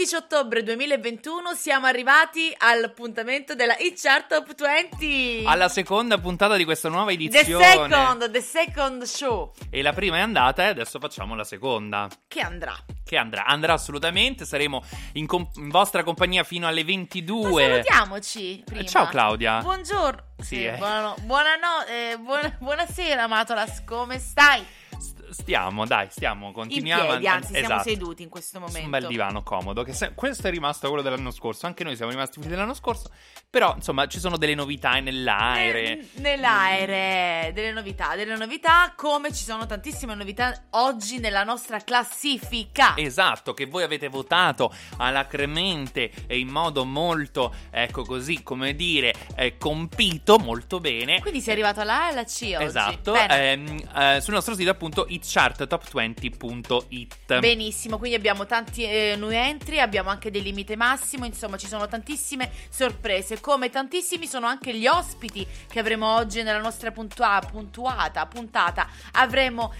11 ottobre 2021 siamo arrivati all'appuntamento della Hit Chart Top 20. Alla seconda puntata di questa nuova The edizione. second, the second show. E la prima è andata e adesso facciamo la seconda. Che andrà. Che andrà, andrà assolutamente. Saremo in, com- in vostra compagnia fino alle Ma 22. salutiamoci prima. Ciao, Claudia. Buongiorno. Sì, Sì, eh. buonano- buonano- eh, buona- buonasera Matolas, come stai? Stiamo, dai, stiamo, In continuiamo. piedi, a- anzi, siamo esatto. seduti in questo momento. Su un bel divano comodo. Che se- questo è rimasto quello dell'anno scorso. Anche noi siamo rimasti quelli dell'anno scorso. Però, insomma, ci sono delle novità nell'aereo. Eh, Nell'aereo, delle novità, delle novità, come ci sono tantissime novità oggi nella nostra classifica. Esatto, che voi avete votato alacremente e in modo molto, ecco così, come dire, eh, compito, molto bene. Quindi sei arrivato alla A e alla C oggi. Esatto, ehm, eh, sul nostro sito appunto itcharttop20.it. Benissimo, quindi abbiamo tanti eh, new entry, abbiamo anche dei limite massimo, insomma ci sono tantissime sorprese, come tantissimi sono anche gli ospiti che avremo oggi nella nostra puntua- puntuata, puntata. Avremo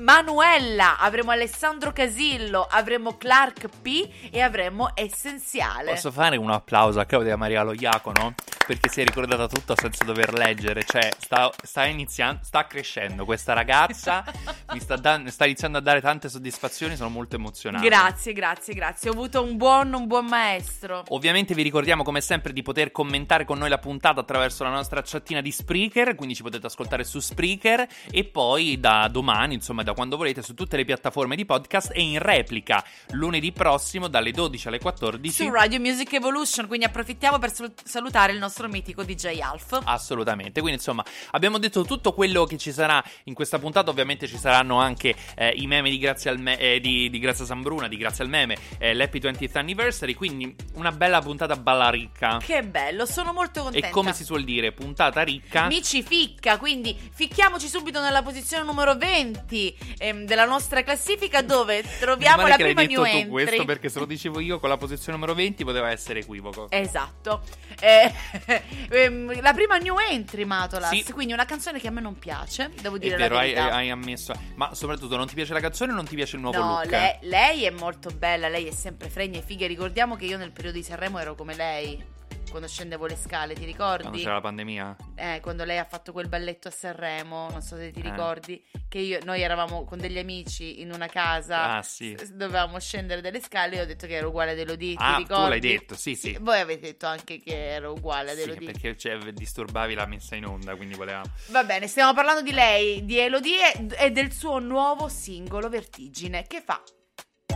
Manuella, avremo Alessandro Casillo, avremo Clark P e avremo Essenziale. Posso fare un applauso a Claudia Maria Lo Iacono? Perché si è ricordata tutto senza dover leggere. Cioè, sta, sta iniziando, sta crescendo questa ragazza. mi sta, dan- sta iniziando a dare tante soddisfazioni. Sono molto emozionato. Grazie, grazie, grazie. Ho avuto un buon, un buon maestro. Ovviamente vi ricordiamo come sempre di poter commentare con noi la puntata attraverso la nostra chattina di Spreaker, quindi ci potete ascoltare su Spreaker e poi da domani, insomma da quando volete, su tutte le piattaforme di podcast e in replica lunedì prossimo dalle 12 alle 14. Su Radio Music Evolution, quindi approfittiamo per sal- salutare il nostro mitico DJ Alf. Assolutamente, quindi insomma abbiamo detto tutto quello che ci sarà in questa puntata, ovviamente ci saranno anche eh, i meme di Grazia, al me- eh, di, di Grazia Sambruna, di Grazia al meme, eh, l'Happy 20th Anniversary, quindi una bella puntata balla ricca. Che bello, sono molto contenta. E come si suol dire, puntata ricca. Mi ci ficca, quindi ficchiamoci subito nella posizione numero 20 ehm, della nostra classifica dove troviamo la prima new entry. questo perché se lo dicevo io con la posizione numero 20 poteva essere equivoco. Esatto. Eh, ehm, la prima new entry, Matolas. Sì. Quindi una canzone che a me non piace, devo dire È vero, la hai, verità. hai ammesso. Ma soprattutto non ti piace la canzone o non ti piace il nuovo No, look? lei, lei è molto bella, lei è sempre fregna e figa. Ricordiamo che io nel periodo di Sanremo ero come lei. Quando scendevo le scale, ti ricordi? Quando c'era la pandemia? Eh, quando lei ha fatto quel balletto a Sanremo, non so se ti Eh. ricordi, che io- noi eravamo con degli amici in una casa, Ah, sì. s- dovevamo scendere delle scale, io ho detto che ero uguale ad Elodie, Ah, ti tu ricordi? l'hai detto, sì, sì. Voi avete detto anche che ero uguale ad Sì, Elodie. perché cioè, disturbavi la messa in onda, quindi volevamo. Va bene, stiamo parlando di lei, di Elodie e del suo nuovo singolo Vertigine, che fa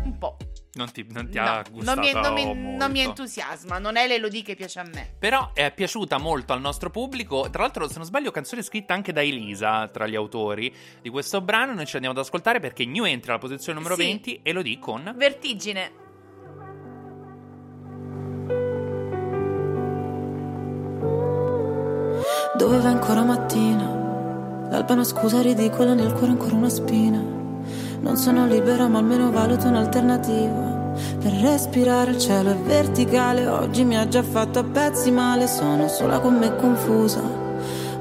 un po'. Non ti, non ti No, ha gustato non mi, non mi- molto. non mi entusiasma, non è l'Elodie che piace a me. Però è piaciuta molto al nostro pubblico. Tra l'altro, se non sbaglio, canzone scritta anche da Elisa tra gli autori di questo brano. Noi ci andiamo ad ascoltare perché New entra alla posizione numero Sì. 20 e lo di con. Vertigine. Dove vai ancora mattina? L'alba è una scusa ridicola, nel cuore ancora una spina. Non sono libera, ma almeno valuto un'alternativa. Per respirare il cielo è verticale, oggi mi ha già fatto a pezzi male, sono sola con me confusa.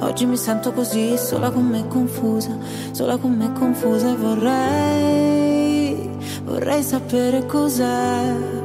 Oggi mi sento così, sola con me confusa, sola con me confusa e vorrei, vorrei sapere cos'è.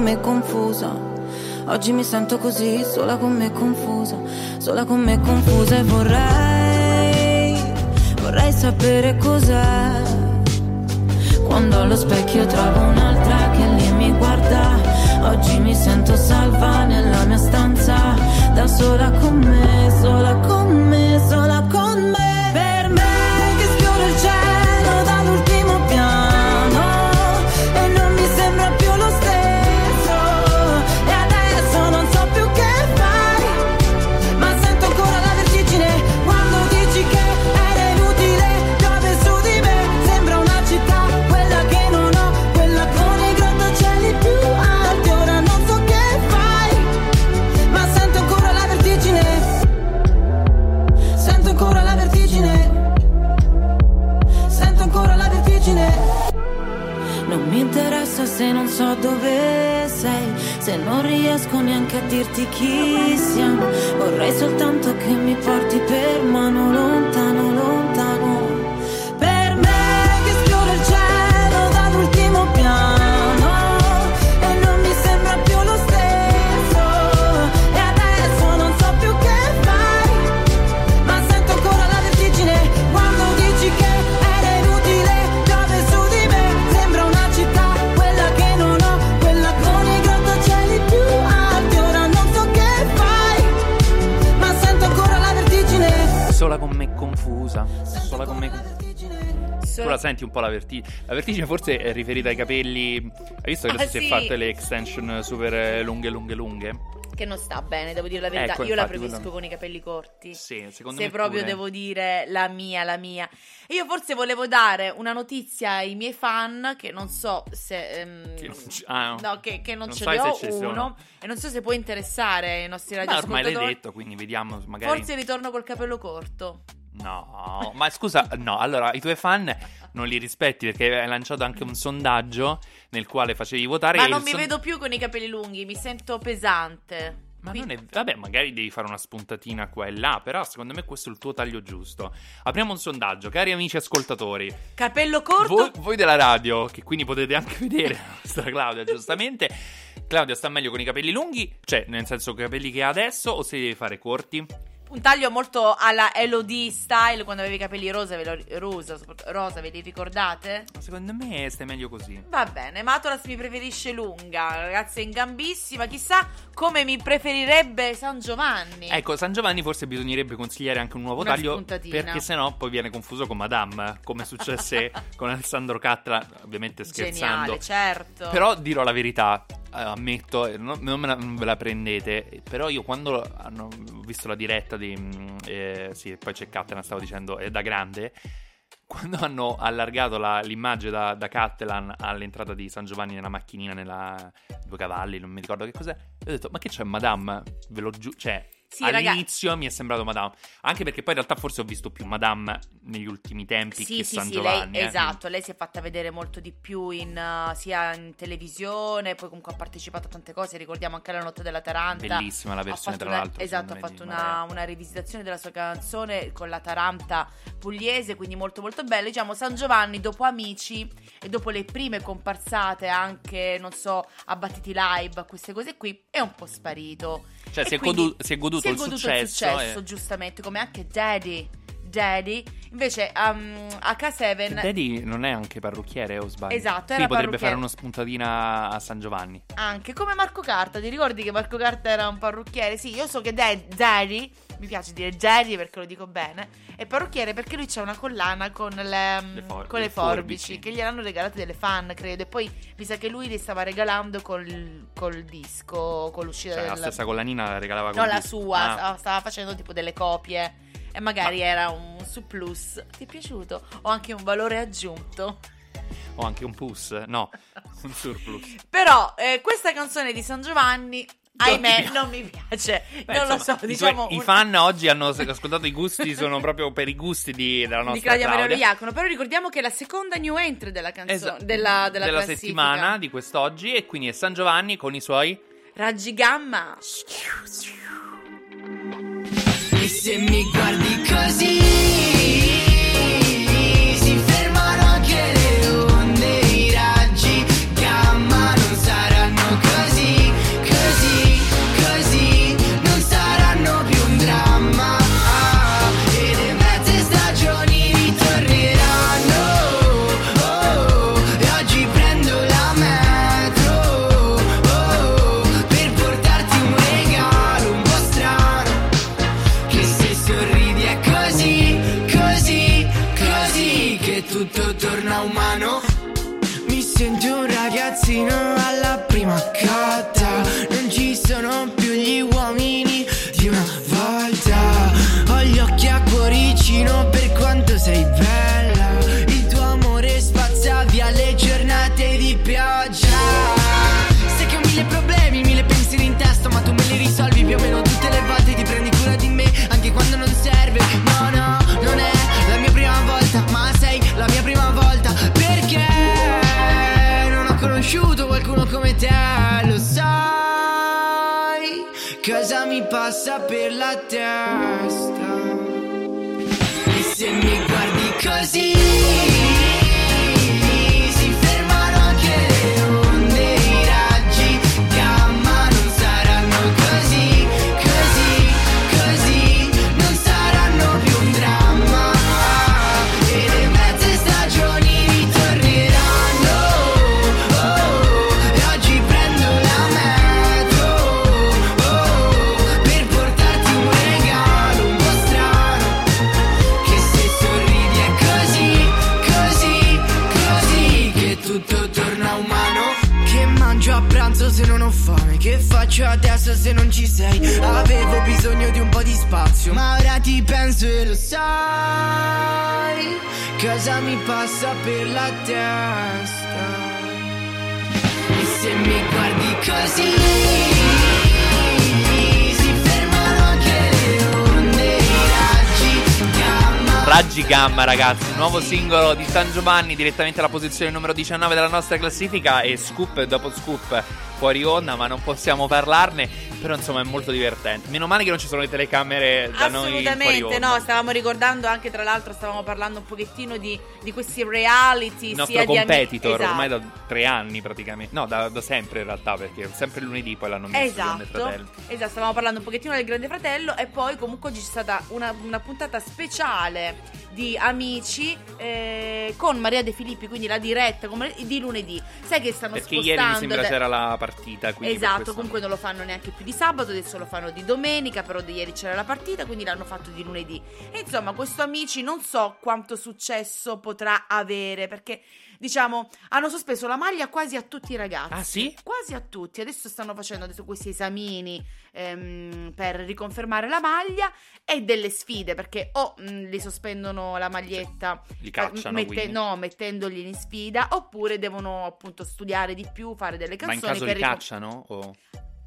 me confusa Oggi mi sento così Sola con me confusa Sola con me confusa e vorrei Vorrei sapere cos'è Quando allo specchio trovo un'altra che lì mi guarda. Oggi mi sento salva nella mia stanza Da sola con me Sola con me Sola con me se non so dove sei, se non riesco neanche a dirti chi siamo. Vorrei soltanto che mi porti per mano lontano, Sola con me confusa. Sola con me confusa. Tu la senti un po' la vertigine? La vertigine forse è riferita ai capelli. Hai visto che Ah, adesso si sì. è fatte le extension super lunghe, lunghe, lunghe? Che non sta bene, devo dire la verità. Ecco, Io la infatti, preferisco quello- con i capelli corti. Sì, secondo Se me proprio pure. devo dire la mia, la mia. E io forse volevo dare una notizia ai miei fan che non so se... ehm, Che non ah, no, che, che non, non ce sai ne se ho ci uno. sono. E non so se può interessare i nostri Ma ormai l'hai detto, quindi vediamo magari. Forse ritorno col capello corto. No, ma scusa, no, allora i tuoi fan non li rispetti perché hai lanciato anche un sondaggio nel quale facevi votare. Ma non mi son- vedo più con i capelli lunghi, mi sento pesante. Ma Quindi- non è. Vabbè, magari devi fare una spuntatina qua e là, però secondo me questo è il tuo taglio giusto. Apriamo un sondaggio, cari amici ascoltatori. Capello corto? Voi, voi della radio, che quindi potete anche vedere la nostra Claudia, giustamente. Claudia sta meglio con i capelli lunghi, cioè nel senso capelli che ha adesso, o se li devi fare corti? Un taglio molto alla Elodie style quando avevi i capelli rosa, ve lo, rosa, rosa, ve li ricordate? Secondo me stai meglio così. Va bene, Matolas mi preferisce lunga, ragazza in gambissima, chissà come mi preferirebbe San Giovanni. Ecco, San Giovanni forse bisognerebbe consigliare anche un nuovo Una taglio spuntatina. perché sennò poi viene confuso con Madame, come successe con Alessandro Cattla, ovviamente scherzando. Geniale, certo. Però dirò la verità, eh, ammetto, eh, non, me la- non ve la prendete, però io quando hanno ho visto la diretta di... mm, eh, sì, poi c'è Cattelan, stavo dicendo, è da grande, quando hanno allargato la- l'immagine da, da Cattelan all'entrata di San Giovanni nella macchinina, nella Due Cavalli, non mi ricordo che cos'è, ho detto, ma che c'è Madame? Ve lo giuro, cioè... Sì, All'inizio mi è sembrato Madame, anche perché poi in realtà forse ho visto più Madame negli ultimi tempi Sì, che sì, San sì, Giovanni. lei, eh, esatto, lei si è fatta vedere molto di più in, uh, sia in televisione, poi comunque ha partecipato a tante cose, ricordiamo anche la notte della Taranta. Bellissima la versione, tra una- l'altro. Esatto, ha fatto una, una rivisitazione della sua canzone con la Taranta pugliese, quindi molto molto bello. Diciamo, San Giovanni, dopo Amici e dopo le prime comparsate anche, non so, a Battiti Live, queste cose qui, è un po' sparito. Cioè, si è, godu- si è goduto, si è il goduto successo. il successo, e- giustamente, come anche Daddy. Daddy. Invece um, H7 Daddy non è anche parrucchiere o sbaglio? Esatto, Sì, potrebbe fare una spuntatina a San Giovanni. anche come Marco Carta. Ti ricordi che Marco Carta era un parrucchiere? Sì, io so che Dad- Daddy, mi piace dire Daddy perché lo dico bene, è parrucchiere perché lui c'ha una collana con le, Le for- con le le forbici, forbici. che gliel'hanno regalate delle fan, credo. E poi mi sa che lui li stava regalando col, col disco, con l'uscita Cioè, la del... stessa collanina la regalava con No, la disco. sua, Ah. stava facendo tipo delle copie. E magari era un surplus. Ti è piaciuto? O anche un valore aggiunto. O anche un pus, no, un surplus. Però eh, questa canzone di San Giovanni, ahimè, non mi piace. Beh, non lo insomma, so, i diciamo. I un- fan oggi hanno ascoltato i gusti, sono proprio per i gusti di, della nostra di Claudia Claudia. Iacono. Però ricordiamo che è la seconda new entry della canzone Esatto, della, della, classifica. settimana di quest'oggi e quindi è San Giovanni con i suoi Raggi Gamma. Se mi guardi così Mi sento un ragazzino alla prima cotta spazio Ma ora ti penso e lo sai Cosa mi passa per la testa. E se mi guardi così Si fermano anche le onde, i raggi gamma ragazzi, nuovo singolo di San Giovanni, direttamente alla posizione numero 19 della nostra classifica e scoop dopo scoop fuori onda, ma non possiamo parlarne, però insomma è molto divertente. Meno male che non ci sono le telecamere da noi Assolutamente, no, stavamo ricordando anche tra l'altro, stavamo parlando un pochettino di, di questi reality, Il nostro sia di competitor Esatto. ormai da tre anni praticamente, no da, da sempre in realtà perché sempre lunedì poi l'hanno messo Esatto, Fratello. esatto, stavamo parlando un pochettino del Grande Fratello e poi comunque oggi c'è stata una, una puntata speciale di Amici eh, con Maria De Filippi, quindi la diretta Maria- di lunedì. Sai che stanno Perché spostando... ieri mi sembra da- c'era la partita, Esatto, comunque non lo fanno neanche più di sabato, adesso lo fanno di domenica, però di ieri c'era la partita, quindi l'hanno fatto di lunedì. E insomma, questo amici non so quanto successo potrà avere, perché diciamo hanno sospeso la maglia quasi a tutti i ragazzi. Ah, sì? Quasi a tutti. Adesso stanno facendo adesso questi esamini ehm, per riconfermare la maglia e delle sfide, perché o mh, li sospendono la maglietta li cacciano mette- no, mettendoli in sfida, oppure devono appunto studiare di più, fare delle Ma in canzoni caso li ricon- cacciano? O...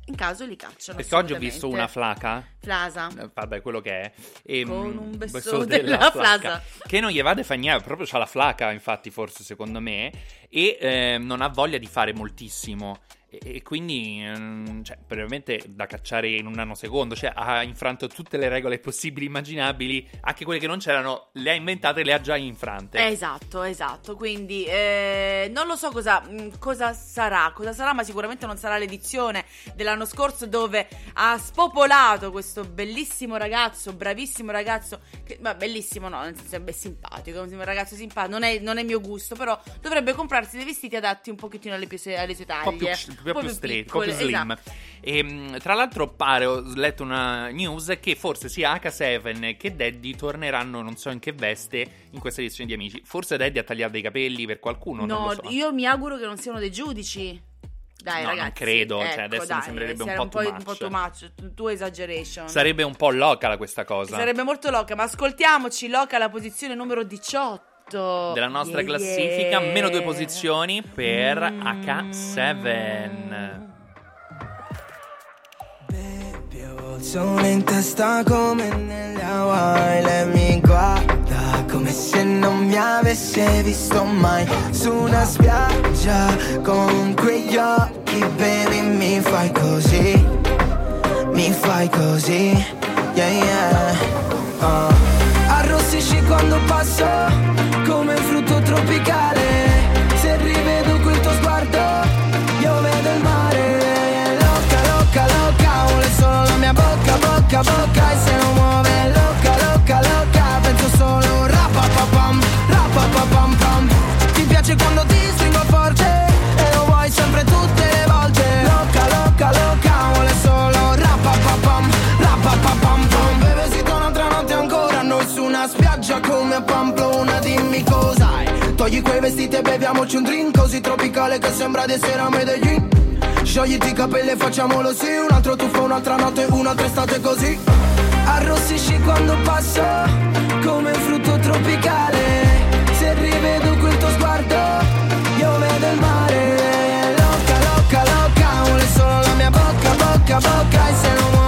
in caso li cacciano. Perché oggi ho visto una flaca Flasa. Eh, Vabbè, quello che è. E, Con mm, un besso della flasa. Che non gli va di niente, proprio c'ha la flaca, infatti, forse secondo me. E eh, non ha voglia di fare moltissimo. E, quindi, mm, cioè, veramente da cacciare in un nanosecondo. Cioè, ha infranto tutte le regole possibili, immaginabili, anche quelle che non c'erano, le ha inventate e le ha già infrante. Esatto, esatto. Quindi eh, non lo so cosa, mh, cosa sarà, cosa sarà, ma sicuramente non sarà l'edizione dell'anno scorso dove ha spopolato questo bellissimo ragazzo, bravissimo ragazzo. Che, ma bellissimo, no, nel senso è simpatico, un ragazzo simpatico. Non è, non è mio gusto, però dovrebbe comprarsi dei vestiti adatti un pochettino alle, alle sue taglie. Un po' più, un po' più street, un po' più piccole, slim. esatto. E, mh, tra l'altro pare, ho letto una news che forse sia H7 che Daddy torneranno non so in che veste in questa edizione di Amici. Forse Daddy ha tagliato dei capelli per qualcuno, non No, so. io mi auguro che non siano dei giudici. Dai, No, non ragazzi. credo, cioè, ecco, adesso mi dai, sembrerebbe un po' un much. po' too much, too exaggeration. Sarebbe un po' local questa cosa. Sarebbe molto loca, ma ascoltiamoci loca alla posizione numero 18 Della nostra Yeah, classifica, yeah. meno due posizioni per Mm. H7. Bevo il sole in testa come nelle Hawaii Lei mi guarda come se non mi avesse visto mai Su una spiaggia con quegli occhi Baby mi fai così Mi fai così Yeah yeah oh. Arrossisci quando passo Frutto tropicale. Se rivedo quel tuo sguardo Io vedo il mare. Loca, loca, loca Vuole solo la mia bocca, bocca, bocca E se Togli quei vestiti e beviamoci un drink Così tropicale che sembra di essere a Medellin Sciogliti i capelli e facciamolo sì Un altro tuffo, un'altra notte, un'altra estate così. Arrossisci quando passo Come frutto tropicale. Se rivedo quel tuo sguardo Io vedo il mare. Loca, loca, loca Vuole solo la mia bocca, bocca, bocca E se non muove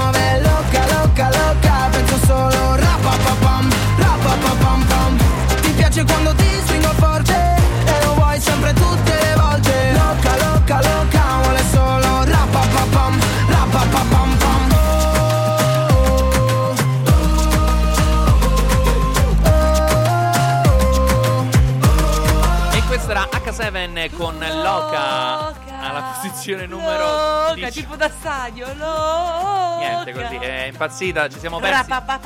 7 con Loca, alla posizione numero Loca, 10. tipo da stadio Loca. Niente così, è impazzita, ci siamo persi. Pa, pa,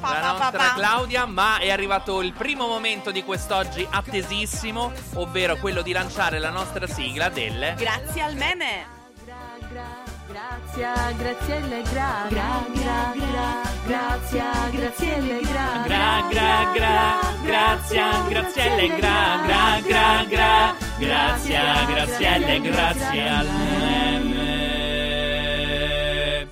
la nostra Claudia, ma è arrivato il primo momento di quest'oggi attesissimo, ovvero quello di lanciare la nostra sigla del Grazie al meme. Grazie, grazielle, gra, gra, gra, gra, grazie, grazielle, gra, Gra gra gra, grazia, grazielle, gra gra gra gra, grazia, grazie al meme.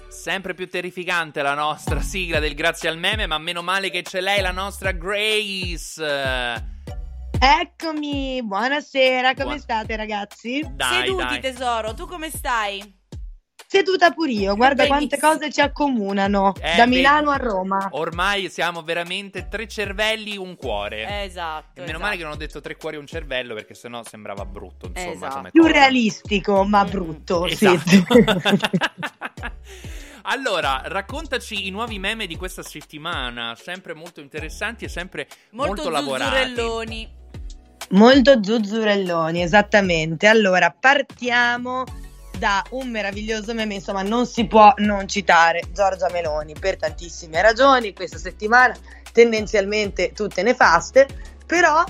Sempre più terrificante la nostra sigla del grazie al meme, ma meno male che c'è lei, la nostra Grace. Eccomi, buonasera, come Buon- state ragazzi? Dai, Seduti dai. tesoro, tu come stai? Seduta pure io, guarda quante Benissimo. cose ci accomunano, Eh, da. Milano a Roma. Ormai siamo veramente tre cervelli, un cuore. Esatto E meno esatto. male che non ho detto tre cuori e un cervello perché sennò sembrava brutto, insomma, Esatto. come Più realistico, ma Mm. brutto, Esatto. sì. allora, raccontaci i nuovi meme di questa settimana, sempre molto interessanti e sempre molto, Molto, lavorati. zuzzurelloni Molto zuzzurelloni, esattamente. Allora, partiamo da un meraviglioso meme, insomma, non si può non citare Giorgia Meloni per tantissime ragioni, questa settimana tendenzialmente tutte nefaste, però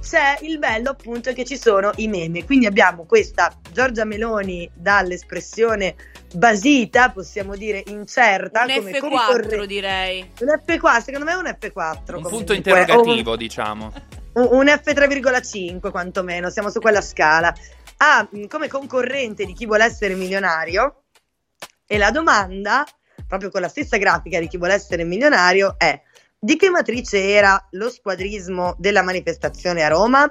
c'è il bello appunto che ci sono i meme, quindi abbiamo questa Giorgia Meloni dall'espressione basita, possiamo dire incerta, Un come F4 concorre- direi un F4, secondo me è un F4. Un punto o un- interrogativo, diciamo. un un F3,5 quantomeno, siamo su quella scala. Ha mh, come concorrente di chi vuole essere milionario e la domanda, proprio con la stessa grafica di chi vuole essere milionario, è di che matrice era lo squadrismo della manifestazione a Roma?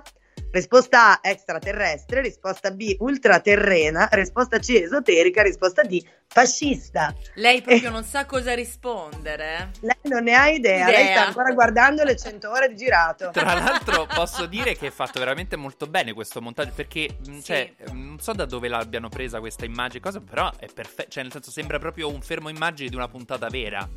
Risposta A extraterrestre, risposta B ultraterrena, risposta C esoterica, risposta D fascista. Lei proprio non sa cosa rispondere. Lei non ne ha idea, lei Idea. sta ancora guardando le 100 ore di girato. Tra l'altro posso dire che è fatto veramente molto bene questo montaggio perché mh, Sì. cioè, mh, non so da dove l'abbiano presa questa immagine, cosa, però è perfetto, cioè nel senso sembra proprio un fermo immagine di una puntata vera.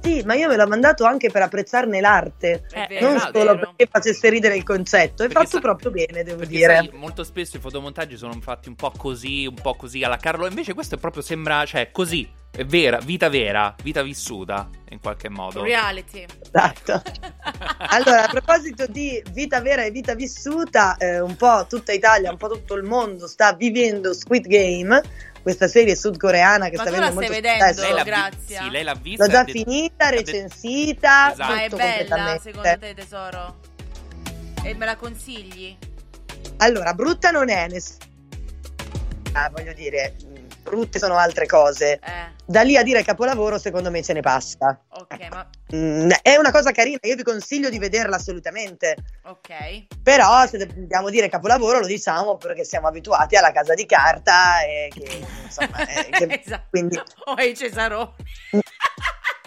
Sì, ma io me l'ho mandato anche per apprezzarne l'arte. Eh, vero, non solo vero. perché facesse ridere il concetto, è Perché fatto sa- proprio bene, devo dire. sai, molto spesso i fotomontaggi sono fatti un po' così, un po' così alla Carlo, invece questo è proprio sembra, cioè così, è vera, vita vera, vita vissuta in qualche modo. Reality. Esatto. Allora, a proposito di vita vera e vita vissuta, eh, un po' tutta Italia, un po' tutto il mondo sta vivendo Squid Game, questa serie sudcoreana che Ma sta avendo molto stai vedendo? successo. lei l'ha, Grazia. sì, lei l'ha vista. L'ho già detto- finita, recensita, Esatto. Ma è bella, secondo te, tesoro? E me la consigli? Allora, brutta non è, ness- ah, voglio dire, brutte sono altre cose. Eh, Da lì a dire capolavoro, secondo me ce ne passa. ok, ma Mm, è una cosa carina, io vi consiglio di vederla assolutamente. ok. Però se dobbiamo dire capolavoro lo diciamo perché siamo abituati alla casa di carta e che insomma eh, che- Esatto. quindi Oh, i Cesaroni.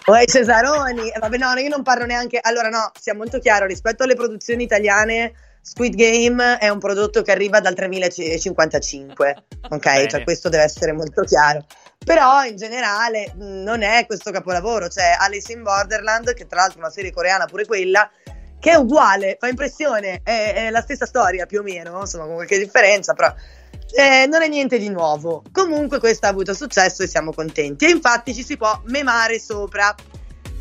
o ai Cesaroni eh, vabbè no io non parlo neanche allora no sia molto chiaro rispetto alle produzioni italiane Squid Game è un prodotto che arriva dal 3055 ok cioè questo deve essere molto chiaro però in generale non è questo capolavoro c'è Alice in Borderland che tra l'altro è una serie coreana pure quella che è uguale, fa impressione, è, è la stessa storia più o meno, insomma con qualche differenza, però eh, non è niente di nuovo. Comunque questa ha avuto successo e siamo contenti. E infatti ci si può memare sopra.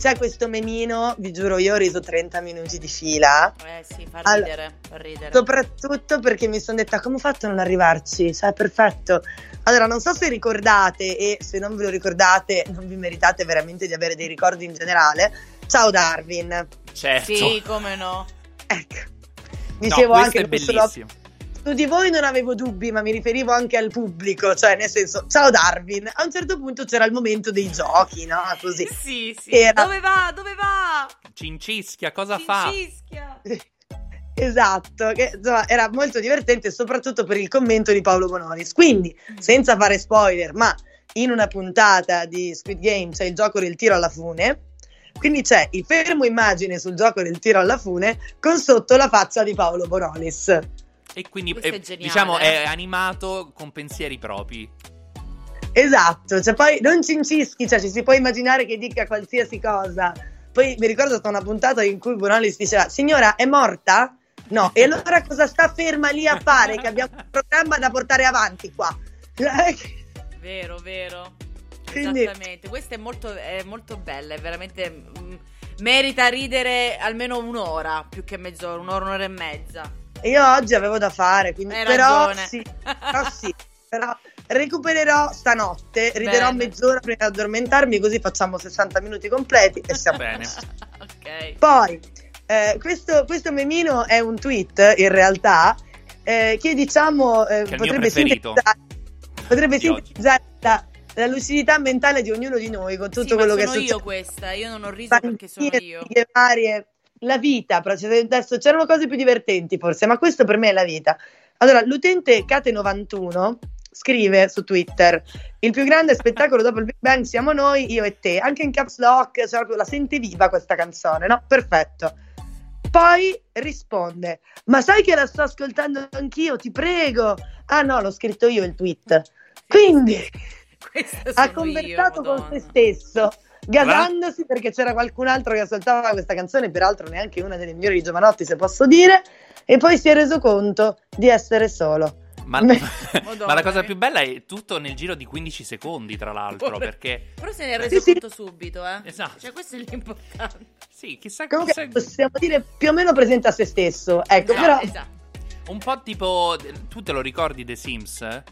C'è questo memino, vi giuro, io ho riso 30 minuti di fila. Eh sì, fa ridere, fa ridere. Soprattutto perché mi sono detta come ho fatto a non arrivarci? Cioè, perfetto. Allora, non so se ricordate e se non ve lo ricordate, non vi meritate veramente di avere dei ricordi in generale. Ciao Darwin. Certo. Sì, come no. Ecco. No, Dicevo questo anche è che solo- bellissimo. Su di voi non avevo dubbi, ma mi riferivo anche al pubblico, cioè nel senso, ciao Darwin. A un certo punto c'era il momento dei giochi, no? Così. Sì, sì. Era- Dove va? Dove va? Cincischia, cosa fa? Cincischia. Esatto, che insomma era molto divertente soprattutto per il commento di Paolo Bonolis. Quindi, senza fare spoiler, ma in una puntata di Squid Game c'è il gioco del tiro alla fune. Quindi c'è il fermo immagine sul gioco del tiro alla fune con sotto la faccia di Paolo Bonolis. E quindi è geniale, diciamo è animato con pensieri propri. Esatto, cioè poi non cincischi, cioè ci si può immaginare che dica qualsiasi cosa. Poi mi ricordo stata una puntata in cui Bonolis diceva "Signora, è morta?" No, e allora cosa sta ferma lì a fare? Che abbiamo un programma da portare avanti qua. Vero, vero. Quindi- Esattamente. Questa è molto, è molto bella, è veramente. mm, merita ridere almeno un'ora più che mezz'ora, un'ora, un'ora e mezza. Io oggi avevo da fare, quindi Hai però ragione. sì, però sì, però recupererò stanotte, riderò Bene. mezz'ora prima di addormentarmi, così facciamo 60 minuti completi e siamo Bene. ok. Poi, eh, questo, questo memino è un tweet, in realtà, eh, che diciamo eh, Che potrebbe sintetizzare, potrebbe sintetizzare la, la lucidità mentale di ognuno di noi con tutto Sì, ma quello che è sono successo. io questa, io non ho riso perché sono io. fighe varie, la vita, cioè, adesso c'erano cose più divertenti forse, ma questo per me è la vita. Allora, l'utente Kate91 scrive su Twitter: Il più grande spettacolo dopo il Big Bang siamo noi, io e te. Anche in caps lock, cioè la sente viva questa canzone, no? Perfetto. Poi risponde: Ma sai che la sto ascoltando anch'io? Ti prego. Ah no, l'ho scritto io il tweet. Quindi ha conversato io, con se stesso, gasandosi perché c'era qualcun altro che ascoltava questa canzone, peraltro neanche una delle migliori di Giovanotti, se posso dire, e poi si è reso conto di essere solo. Ma, ma la cosa più bella è tutto nel giro di 15 secondi, tra l'altro, perché Però se ne è reso Sì, sì. conto subito, eh. Esatto. Cioè, questo è l'importante. sì, chissà, Comunque chissà- possiamo dire più o meno presente a se stesso, ecco, Esatto, però esatto. un po' tipo tu te lo ricordi The Sims?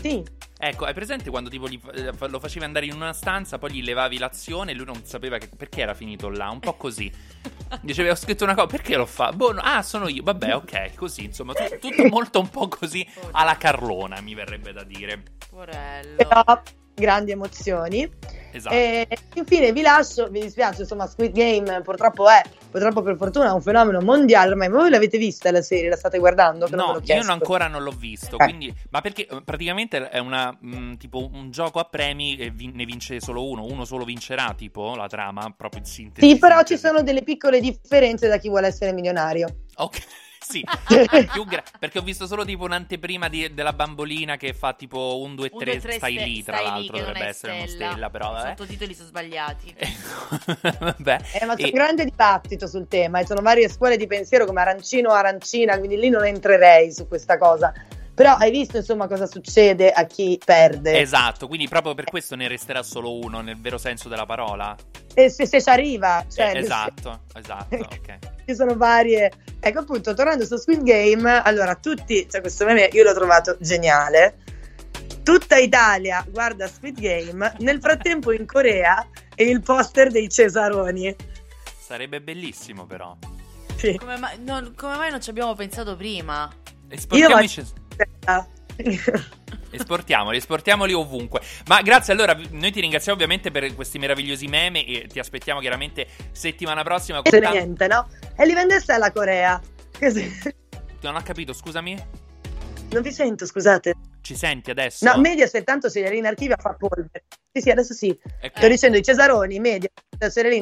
sì, Ecco, hai presente quando tipo gli- eh, lo facevi andare in una stanza, poi gli levavi l'azione e lui non sapeva che- perché era finito là, un po' così. Diceva, ho scritto una cosa, perché lo fa? Boh, no, ah, sono io, vabbè, ok, così, insomma, tu- tutto molto un po' così alla Carlona, mi verrebbe da dire. Porello. però grandi emozioni. Esatto. E infine vi lascio, vi dispiace, insomma, Squid Game purtroppo è purtroppo per fortuna è un fenomeno mondiale ormai. Ma voi l'avete vista la serie? La state guardando? Ve No, io ancora non l'ho visto, Eh. quindi, ma perché eh, praticamente è una, mh, tipo un gioco a premi e vin- ne vince solo uno, uno solo vincerà, tipo la trama, proprio in sintesi. Sì, però ci sono delle piccole differenze da chi vuole essere milionario. Ok, sì, più gra- perché ho visto solo tipo un'anteprima di- della bambolina che fa tipo un 2 Un, 3 due, tre, stai lì, tra stai lì, l'altro non dovrebbe essere una stella. stella, però I vabbè. sottotitoli sono sbagliati. vabbè. Eh, ma c'è E- un grande dibattito sul tema, e sono varie scuole di pensiero come arancino o arancina, quindi lì non entrerei su questa cosa. Però hai visto insomma cosa succede a chi perde? Esatto, quindi proprio per questo ne resterà solo uno nel vero senso della parola. E se, se ci arriva, cioè, Eh, esatto, esatto, ok. ci sono varie. Ecco appunto, tornando su Squid Game, allora tutti, cioè questo meme io l'ho trovato geniale. Tutta Italia guarda Squid Game, nel frattempo in Corea è il poster dei Cesaroni. Sarebbe bellissimo però. Sì. Come, mai- non, come mai non ci abbiamo pensato prima? Esportiamo voglio- i ces- Esportiamoli, esportiamoli ovunque. Ma grazie, allora, noi ti ringraziamo ovviamente per questi meravigliosi meme e ti aspettiamo chiaramente settimana prossima con E tan- niente, no? E li vendesse alla Corea. Così. Non ho capito, scusami? Non vi sento, scusate. Ci senti adesso? No, Mediaset tanto Archivia a far polvere. Sì, sì, adesso sì. Ecco. Sto dicendo i Cesaroni, Media,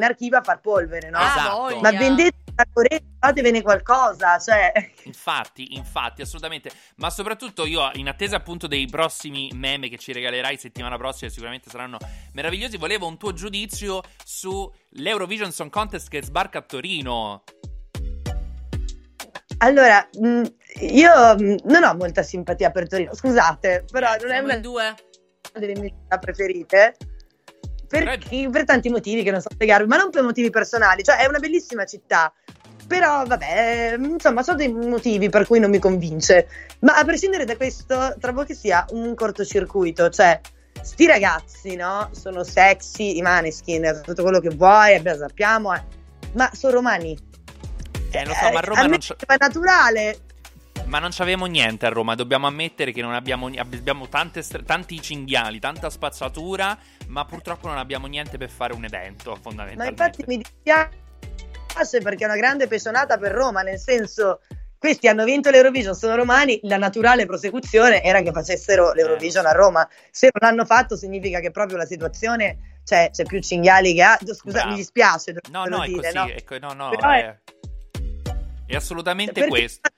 Archivia a far polvere, no? Ah, Esatto. Ma vendete la Corea, fatevene qualcosa, cioè... Infatti, infatti, assolutamente. Ma soprattutto io, in attesa appunto dei prossimi meme che ci regalerai settimana prossima, sicuramente saranno meravigliosi. Volevo un tuo giudizio sull'Eurovision Song Contest che sbarca a Torino. Allora, mh, io mh, non ho molta simpatia per Torino, scusate, però non è una due. delle mie città preferite. Perché, per tanti motivi che non so spiegarvi, ma non per motivi personali, cioè è una bellissima città. Però vabbè, insomma, sono dei motivi per cui non mi convince. Ma a prescindere da questo, trovo che sia un cortocircuito, cioè sti ragazzi, no? Sono sexy, i maneskin, tutto quello che vuoi, sappiamo, eh. ma sono romani. Eh, lo so, ma a Roma me non c'è. è naturale. Ma non c'avevamo niente a Roma, dobbiamo ammettere che non abbiamo, abbiamo tante tanti cinghiali, tanta spazzatura, ma purtroppo non abbiamo niente per fare un evento, Ma fondamentalmente. infatti mi dispiace perché è una grande pesonata per Roma, nel senso questi hanno vinto l'Eurovision, sono romani, la naturale prosecuzione era che facessero l'Eurovision Eh, a Roma. Se non l'hanno fatto significa che proprio la situazione, cioè c'è più cinghiali che ha. Scusa, Bravo. mi dispiace No, no, è dire, così, no? ecco, no, no, Però è, è assolutamente Perché- questo.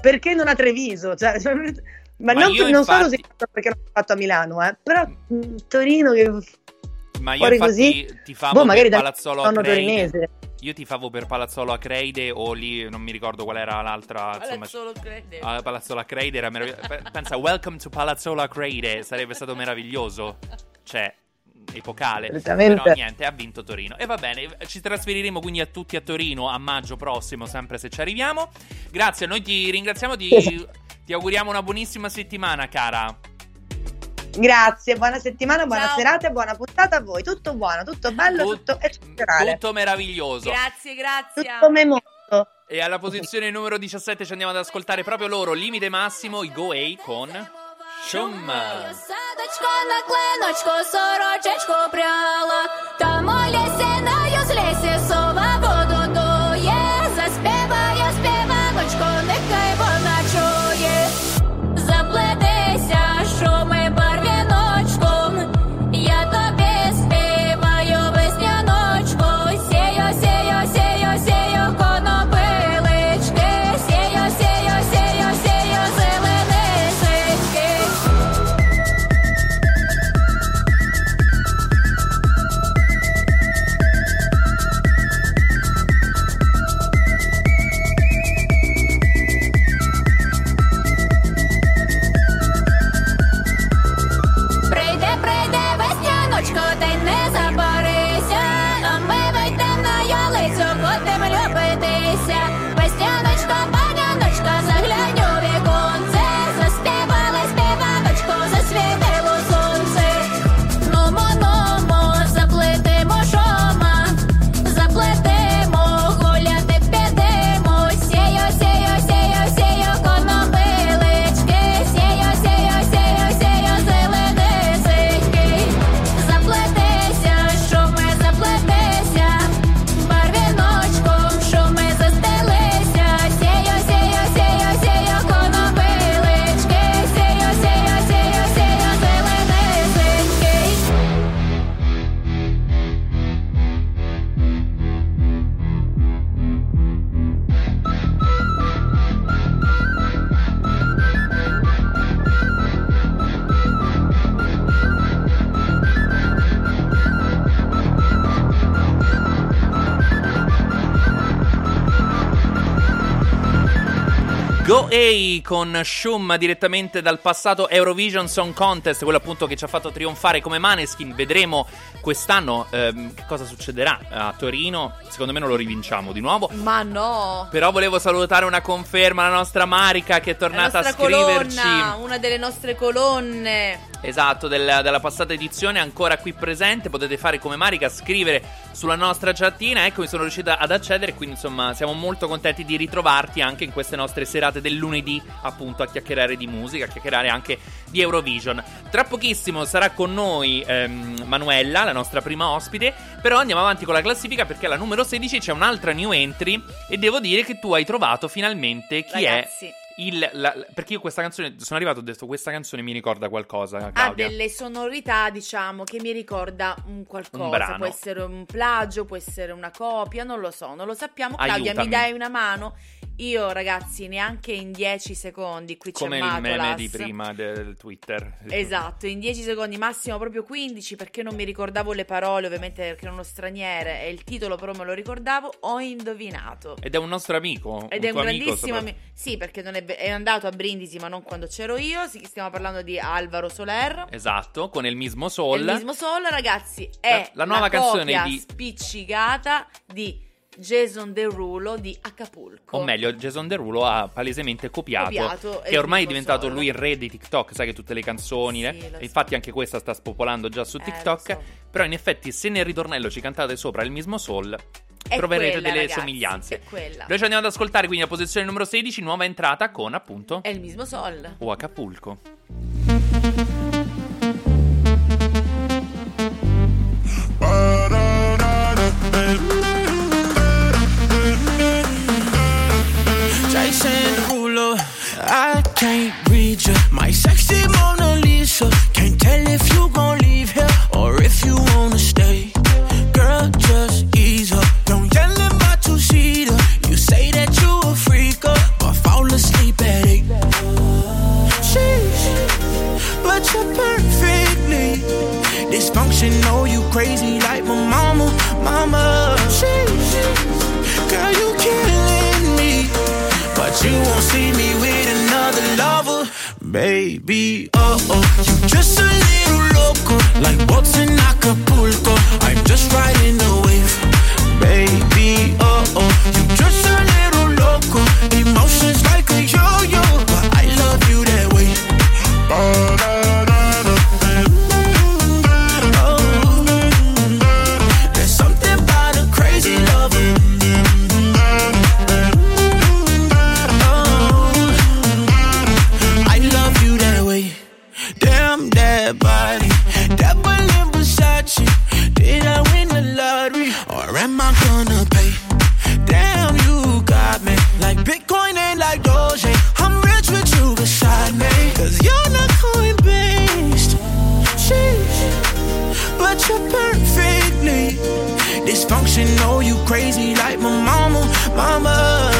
Perché non a Treviso? Cioè, ma, Ma non, non solo infatti- se- perché l'ho fatto a Milano, eh, però mh, Torino che Ma io così, ti favo boh, magari Palazzolo Acreide. torinese. Io ti favo per Palazzolo Acreide o lì non mi ricordo qual era l'altra, insomma, solo crede. Ah, Palazzolo Acreide era meraviglioso. Pe- Pensa, welcome to Palazzolo Acreide, sarebbe stato meraviglioso. Cioè, epocale. Però niente, ha vinto Torino. E va bene, ci trasferiremo quindi a tutti a Torino a maggio prossimo, sempre se ci arriviamo. Grazie, noi ti ringraziamo, ti, ti auguriamo una buonissima settimana, cara. Grazie, buona settimana, buona Ciao. serata e buona puntata a voi. Tutto buono, tutto bello, Tut- tutto eccezionale. Tutto meraviglioso. Grazie, grazie. Tutto memoso. E alla posizione numero 17 ci andiamo ad ascoltare proprio loro, limite massimo, i Go A con Шума. Садочка на кленочко, сорочечко пряла, там лесе на юз лесе сова A con Shum direttamente dal passato Eurovision Song Contest, quello appunto che ci ha fatto trionfare come Maneskin. Vedremo quest'anno ehm, che cosa succederà a Torino. Secondo me non lo rivinciamo di nuovo. Ma no! Però volevo salutare una conferma, la nostra Marica che è tornata a scriverci. colonna, una delle nostre colonne. Esatto, del- della passata edizione, ancora qui presente. Potete fare come Marica, scrivere sulla nostra chattina. Ecco, mi sono riuscita ad accedere. Quindi, insomma, siamo molto contenti di ritrovarti anche in queste nostre serate del lunedì, appunto, a chiacchierare di musica, a chiacchierare anche di Eurovision. Tra pochissimo sarà con noi ehm, Manuela, la nostra prima ospite. Però andiamo avanti con la classifica perché alla numero 16 c'è un'altra new entry. E devo dire che tu hai trovato finalmente chi Ragazzi, è. Il, la- perché io questa canzone sono arrivato e ho detto questa canzone mi ricorda qualcosa ha Claudia. delle sonorità, diciamo, che mi ricorda un qualcosa. Un brano. Può essere un plagio, può essere una copia, non lo so, non lo sappiamo. Claudia, Aiutami. mi dai una mano? Io, ragazzi, neanche in 10 secondi, qui Come c'è il meme Matolas. di prima del Twitter. Esatto, in 10 secondi, massimo proprio 15, perché non mi ricordavo le parole, ovviamente perché ero uno straniere e il titolo però me lo ricordavo, ho indovinato. Ed è un nostro amico. Ed è un amico grandissimo sopra- amico. Sì, perché non è, è andato a Brindisi, ma non quando c'ero io. Stiamo parlando di Alvaro Soler. Esatto, con il mismo Sol. Il mismo Sol, ragazzi, è La- la nuova canzone di- spiccicata di Jason Derulo di Acapulco. O meglio, Jason Derulo ha palesemente copiato. Copiato, che ormai è diventato Sol. lui il re di TikTok. Sai che tutte le canzoni. Sì, eh? so. infatti anche questa sta spopolando già su Eh, TikTok. lo so. Però in effetti, se nel ritornello ci cantate sopra il mismo Sol, È troverete quella, delle ragazzi, somiglianze. È quella. Noi ci andiamo ad ascoltare quindi la posizione numero 16, nuova entrata con appunto È il mismo Sol. O Acapulco. Jason Derulo, I can't read you. My sexy Mona Lisa. Can't tell if you gon' dysfunctional. Oh, you crazy like my mama, mama. Sheesh, girl, you killing me. But you won't see me with another lover, baby. Oh oh, you just a little loco, like boats in Acapulco. I'm just riding the wave, baby. Oh oh, you just a little loco, dysfunctional. You crazy like my mama, mama.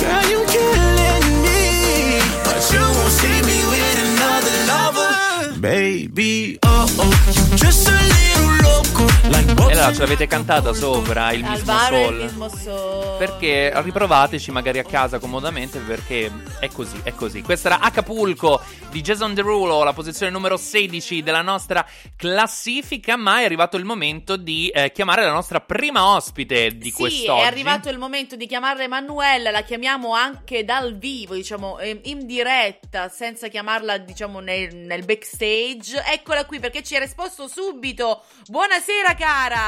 Girl, you killing me, but you won't see me with another lover, baby. Oh oh, you just a little like E allora ce l'avete cantata sopra il mismo Alvaro è il Sol. mismo Sol. Perché riprovateci magari a casa comodamente perché è così, è così. Questa era Acapulco di Jason Derulo, la posizione numero 16 della nostra classifica, ma è arrivato il momento di eh, chiamare la nostra prima ospite di sì, quest'oggi. è arrivato il momento di chiamare Emanuela, la chiamiamo anche dal vivo, diciamo, eh, in diretta, senza chiamarla, diciamo, nel, nel backstage. Eccola qui perché ci ha risposto subito. Buonasera cara!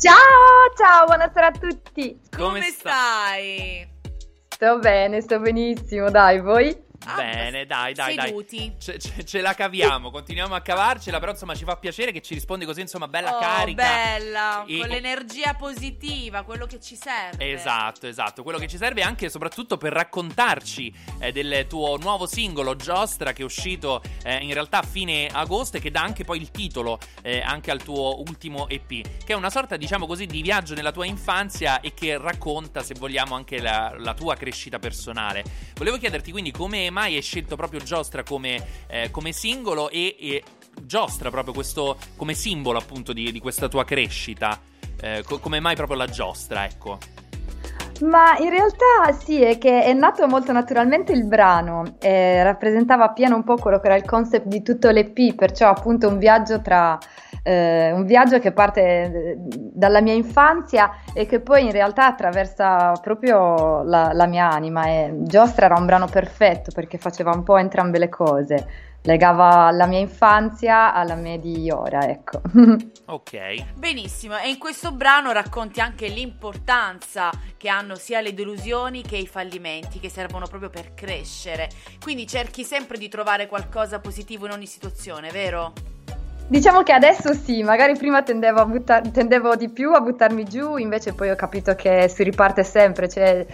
Ciao, ciao, buonasera a tutti. come stai? Sto bene, sto benissimo, dai, voi? Ah, Bene, dai, dai, dai. Seduti. Ce, ce- ce la caviamo, continuiamo a cavarcela, però insomma ci fa piacere che ci rispondi così, insomma, bella Oh, carica. bella, E- con l'energia positiva, quello che ci serve. Esatto, esatto. Quello che ci serve anche e soprattutto per raccontarci eh, del tuo nuovo singolo Giostra che è uscito eh, in realtà a fine agosto e che dà anche poi il titolo eh, anche al tuo ultimo EP, che è una sorta, diciamo così, di viaggio nella tua infanzia e che racconta, se vogliamo, anche la, la tua crescita personale. Volevo chiederti quindi come mai hai scelto proprio Giostra come, eh, come singolo e, e Giostra proprio questo come simbolo appunto di, di questa tua crescita. Eh, co- come mai proprio la giostra, ecco. Ma in realtà sì, è che è nato molto naturalmente il brano, eh, rappresentava appieno un po' quello che era il concept di tutto l'EP, perciò appunto un viaggio tra eh, un viaggio che parte eh, dalla mia infanzia e che poi in realtà attraversa proprio la, la mia anima. E Giostra era un brano perfetto perché faceva un po' entrambe le cose, legava la mia infanzia alla me di ora, ecco. Ok. Benissimo, e in questo brano racconti anche l'importanza che hanno sia le delusioni che i fallimenti, che servono proprio per crescere. Quindi cerchi sempre di trovare qualcosa positivo in ogni situazione, vero? Diciamo che adesso sì, magari prima tendevo, a buttar- tendevo di più a buttarmi giù, invece poi ho capito che si riparte sempre, cioè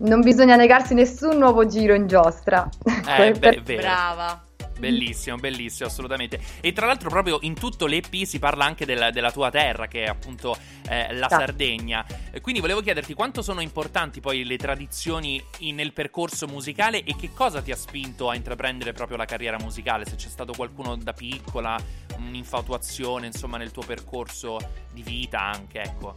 non bisogna negarsi nessun nuovo giro in giostra. Eh, beh, è vero. Brava. Bellissimo, bellissimo, assolutamente. E tra l'altro, proprio in tutto l'EP si parla anche della, della tua terra, che è appunto eh, la Sì. Sardegna. Quindi volevo chiederti quanto sono importanti poi le tradizioni in- nel percorso musicale e che cosa ti ha spinto a intraprendere proprio la carriera musicale? Se c'è stato qualcuno da piccola, un'infatuazione, insomma, nel tuo percorso di vita anche, ecco.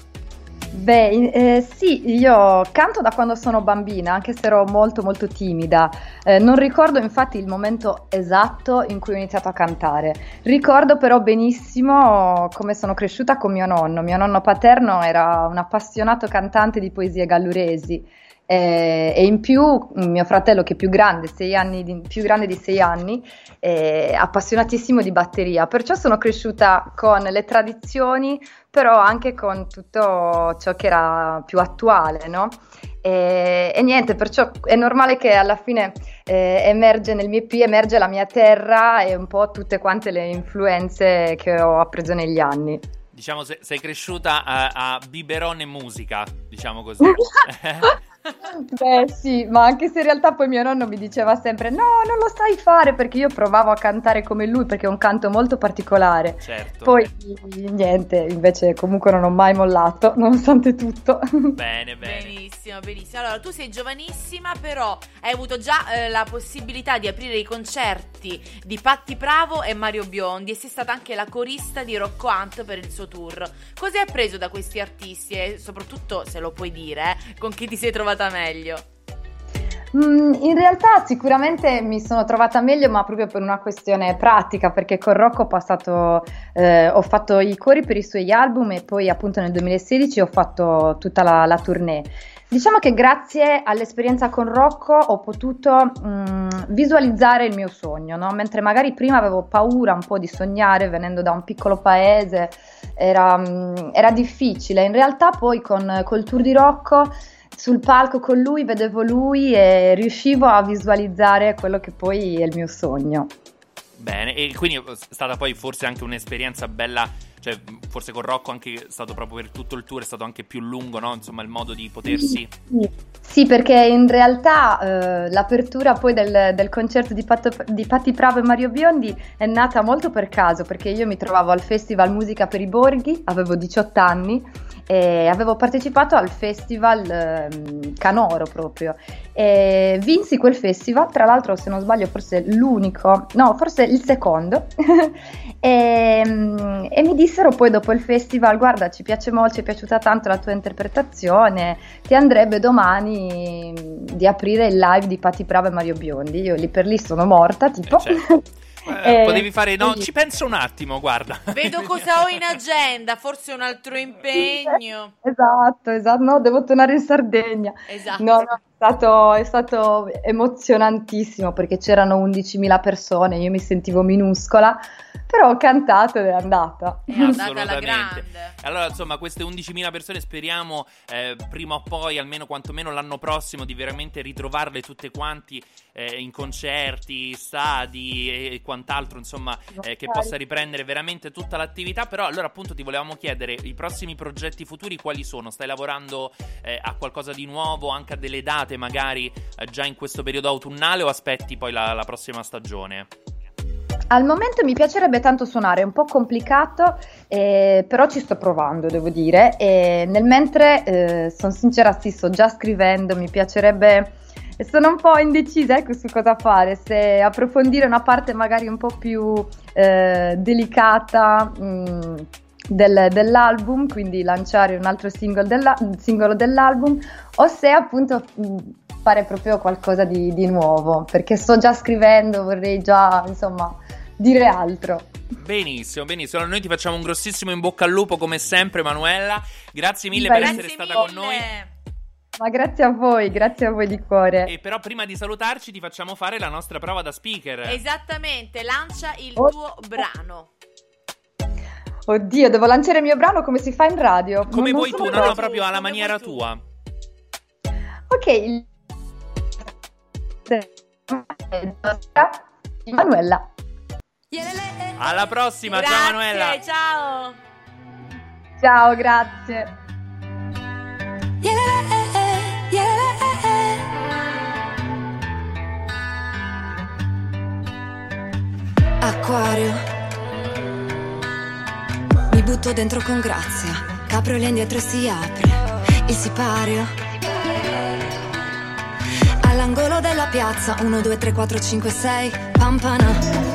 Beh, eh, sì, io canto da quando sono bambina, anche se ero molto molto timida. Eh, non ricordo infatti il momento esatto in cui ho iniziato a cantare. Ricordo però benissimo come sono cresciuta con mio nonno. Mio nonno paterno era un appassionato cantante di poesie galluresi. Eh, e in più mm, mio fratello che è più grande, sei anni di, più grande di sei anni, è appassionatissimo di batteria, perciò sono cresciuta con le tradizioni, però anche con tutto ciò che era più attuale, no? E, e niente, perciò è normale che alla fine eh, emerge nel mio EP, emerge la mia terra e un po' tutte quante le influenze che ho appreso negli anni. Diciamo, se- sei cresciuta a, a biberon e musica, diciamo così. Beh sì, ma anche se in realtà poi mio nonno mi diceva sempre no, non lo sai fare perché io provavo a cantare come lui perché è un canto molto particolare. certo. Poi niente, invece comunque non ho mai mollato, nonostante tutto. Bene, bene. Benissimo, benissimo. Allora, tu sei giovanissima, però hai avuto già eh, la possibilità di aprire i concerti di Patti Bravo e Mario Biondi e sei stata anche la corista di Rocco Hunt per il suo tour. Cosa hai appreso da questi artisti e soprattutto, se lo puoi dire, eh, con chi ti sei trovata meglio? Mm, in realtà sicuramente mi sono trovata meglio, ma proprio per una questione pratica, perché con Rocco ho passato, eh, ho fatto i cori per i suoi album e poi appunto nel 2016 ho fatto tutta la, la tournée. Diciamo che grazie all'esperienza con Rocco ho potuto mm, visualizzare il mio sogno, no? mentre magari prima avevo paura un po' di sognare venendo da un piccolo paese, era, mm, era difficile. In realtà poi con, col tour di Rocco sul palco con lui vedevo lui e riuscivo a visualizzare quello che poi è il mio sogno. Bene, e quindi è stata poi forse anche un'esperienza bella, cioè forse con Rocco anche è stato proprio per tutto il tour, è stato anche più lungo, no? Insomma, il modo di potersi... Sì, sì, perché in realtà eh, l'apertura poi del, del concerto di, Patto- di Patti Bravo e Mario Biondi è nata molto per caso, perché io mi trovavo al Festival Musica per i Borghi, avevo 18 anni e avevo partecipato al festival ehm, Canoro proprio e vinsi quel festival, tra l'altro se non sbaglio forse l'unico, no forse il secondo e, mm, e mi dissero poi dopo il festival guarda ci piace molto, ci è piaciuta tanto la tua interpretazione, ti andrebbe domani mm, di aprire il live di Patti Brava e Mario Biondi, io lì per lì sono morta tipo. certo. Eh, Eh, potevi fare. No, quindi- ci penso un attimo, guarda. Vedo cosa ho in agenda, forse un altro impegno. Esatto, esatto, no, devo tornare in Sardegna. Esatto. No, no, è stato, è stato emozionantissimo perché c'erano 11.000 persone, io mi sentivo minuscola, però ho cantato ed è andata. È andata alla Assolutamente. grande. Allora, insomma, queste 11.000 persone speriamo eh, prima o poi, almeno quantomeno l'anno prossimo, di veramente ritrovarle tutte quanti eh, in concerti, stadi e, e quant'altro, insomma, eh, che possa riprendere veramente tutta l'attività. Però, allora, appunto, ti volevamo chiedere i prossimi progetti futuri quali sono? Stai lavorando eh, a qualcosa di nuovo, anche a delle date, magari eh, già in questo periodo autunnale, o aspetti poi la, la prossima stagione? Al momento mi piacerebbe tanto suonare, è un po' complicato, eh, però ci sto provando, devo dire. E nel mentre, eh, sono sincera, sì, sto già scrivendo, mi piacerebbe... Sono un po' indecisa ecco, su cosa fare, se approfondire una parte magari un po' più eh, delicata mm, del- dell'album, quindi lanciare un altro singolo, della- singolo dell'album, o se appunto mm, fare proprio qualcosa di, di nuovo, perché sto già scrivendo, vorrei già, insomma, dire altro. Benissimo, benissimo. Allora, noi ti facciamo un grossissimo in bocca al lupo, come sempre, Manuela. Grazie mille Beh, per Grazie essere stata mille. con noi. Ma grazie a voi, grazie a voi di cuore. E però prima di salutarci ti facciamo fare la nostra prova da speaker. Esattamente, lancia il Oh. tuo brano. Oddio, devo lanciare il mio brano come si fa in radio. Come Non- vuoi tu, no, no, proprio alla maniera tua. Ok. il- Manuela. Alla prossima, Grazie, ciao Manuela. ciao. Ciao, grazie. Acquario. Mi butto dentro con grazia. Capriola indietro e si apre. Il sipario. All'angolo della piazza. 1, 2, 3, 4, 5, 6. Pampana.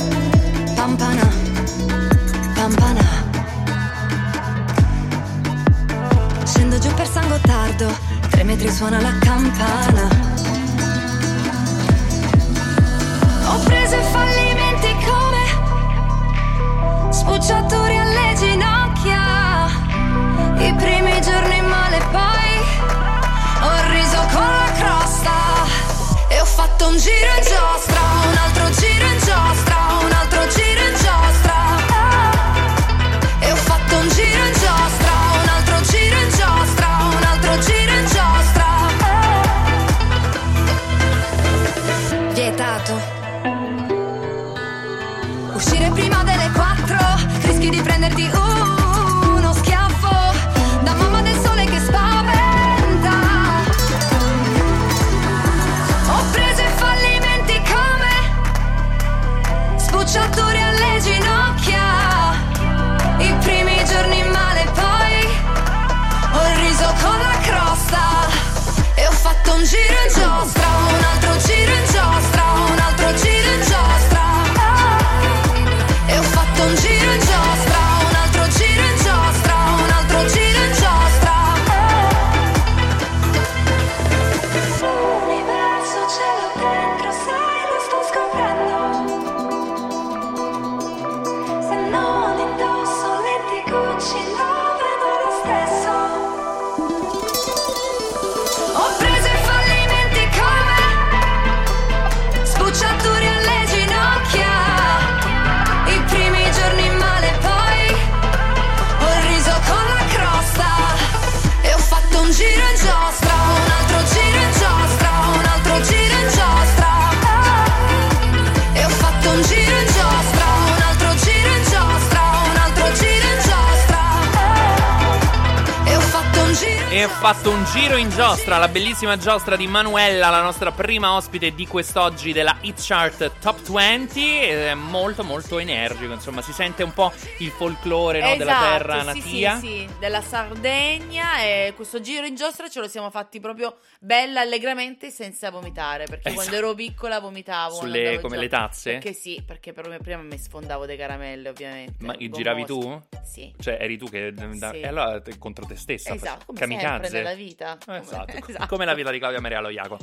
Pampana. Pampana. Scendo giù per San Gottardo. Tre metri suona la campana. Ho preso i fallimenti come spucciatori alle ginocchia. I primi giorni male, poi ho riso con la crosta. E ho fatto un giro in giostra, fatto un giro in giostra, la bellissima giostra di Manuela, la nostra prima ospite di quest'oggi della Hit Chart Top 20. È molto molto energico, insomma, si sente un po' il folklore no, della Esatto, terra natia. Sì, sì, della Sardegna e questo giro in giostra ce lo siamo fatti proprio bella allegramente senza vomitare, perché Esatto. quando ero piccola vomitavo. Sulle- come le tazze? Perché sì, perché per me prima mi sfondavo dei caramelle, ovviamente. Ma giravi tu? Sì. Cioè, eri tu che. da- Sì. E allora contro te stessa. Esatto, come kamikaze. Nella vita. Esatto, esatto. come la vita di Claudia Maria Loiaco.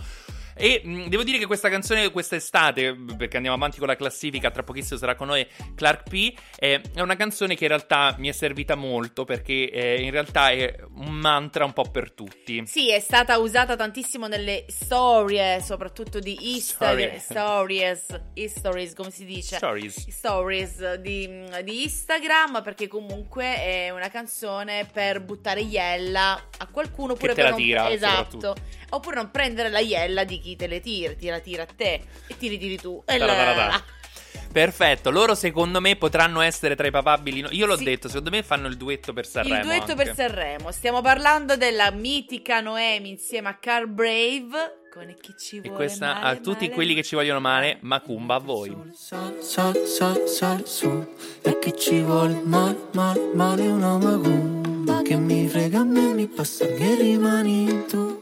E mh, devo dire che questa canzone quest'estate, perché andiamo avanti con la classifica, tra pochissimo sarà con noi Clark P, è una canzone che in realtà mi è servita molto perché eh, in realtà è un mantra un po' per tutti. Sì, è stata usata tantissimo nelle storie, soprattutto di Instagram. Stories. Stories, come si dice? Stories. Stories di, di Instagram, perché comunque è una canzone per buttare iella a qualcuno oppure te per la non, tira, esatto. Oppure non prendere la iella di chi te le tira, tira tira a te e tiri tiri tu. E la- Perfetto, loro secondo me potranno essere tra i papabili. no- Io l'ho Sì. detto, secondo me fanno il duetto per Sanremo. Il duetto anche. per Sanremo. Stiamo parlando della mitica Noemi insieme a Car Brave. Con chi ci E vuole questa male, a tutti male, quelli che ci vogliono male, Macumba a voi. Sale, sale, sale, sale su E che ci vuole male, male, male una macumba Che mi frega a me, mi basta che rimani tu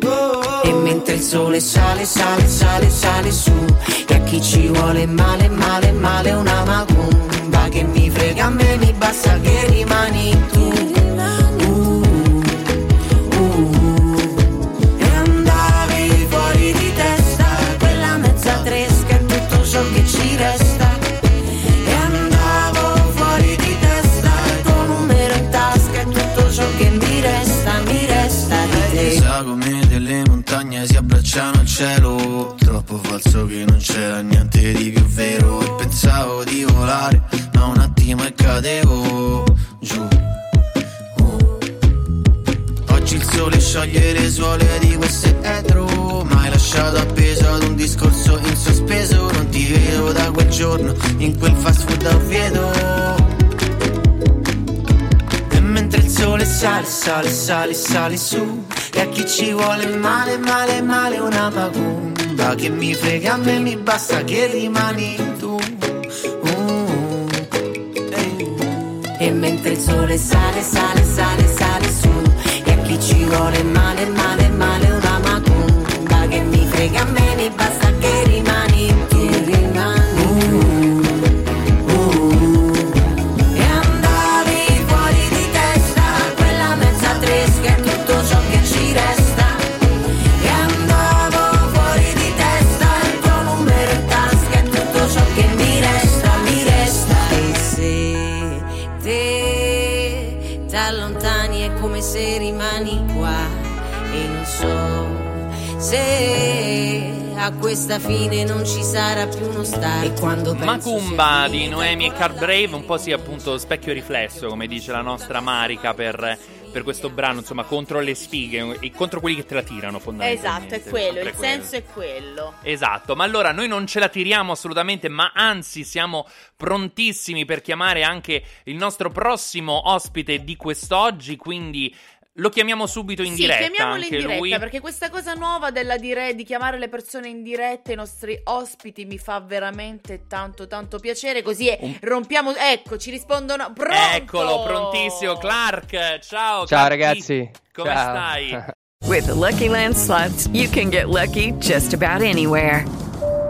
E mentre il sole sale, sale, sale, sale su. E a chi ci vuole male, male, male una macumba. Che mi frega a me, mi basta che rimani il sole scioglie le suole di questo etro. Ma lasciato appeso ad un discorso in sospeso. Non ti vedo da quel giorno in quel fast food a Oviedo. E mentre il sole sale, sale, sale, sale su E a chi ci vuole male, male, male una macumba Che mi frega a me, mi basta che rimani tu. Uh, ehi. E mentre il sole sale, sale, chi ci questa fine non ci sarà più uno stare E quando penso Macumba di Noemi e Car Brave, un po' sì appunto specchio riflesso, come dice la nostra Marica per, per questo brano, insomma, contro le sfighe e contro quelli che te la tirano fondamentalmente. Esatto, è quello, sempre il senso è quello. Esatto, ma allora noi non ce la tiriamo assolutamente, ma anzi siamo prontissimi per chiamare anche il nostro prossimo ospite di quest'oggi, quindi lo chiamiamo subito in sì, diretta chiamiamolo anche in diretta lui. perché questa cosa nuova della dire- di chiamare le persone in diretta, i nostri ospiti, mi fa veramente tanto tanto piacere. Così è, Un- rompiamo. Ecco, ci rispondono. Pronto! Eccolo, prontissimo, Clark. Ciao, Ciao Clark. ragazzi. Come Ciao. stai? With the Lucky Land slots, you can get lucky just about anywhere.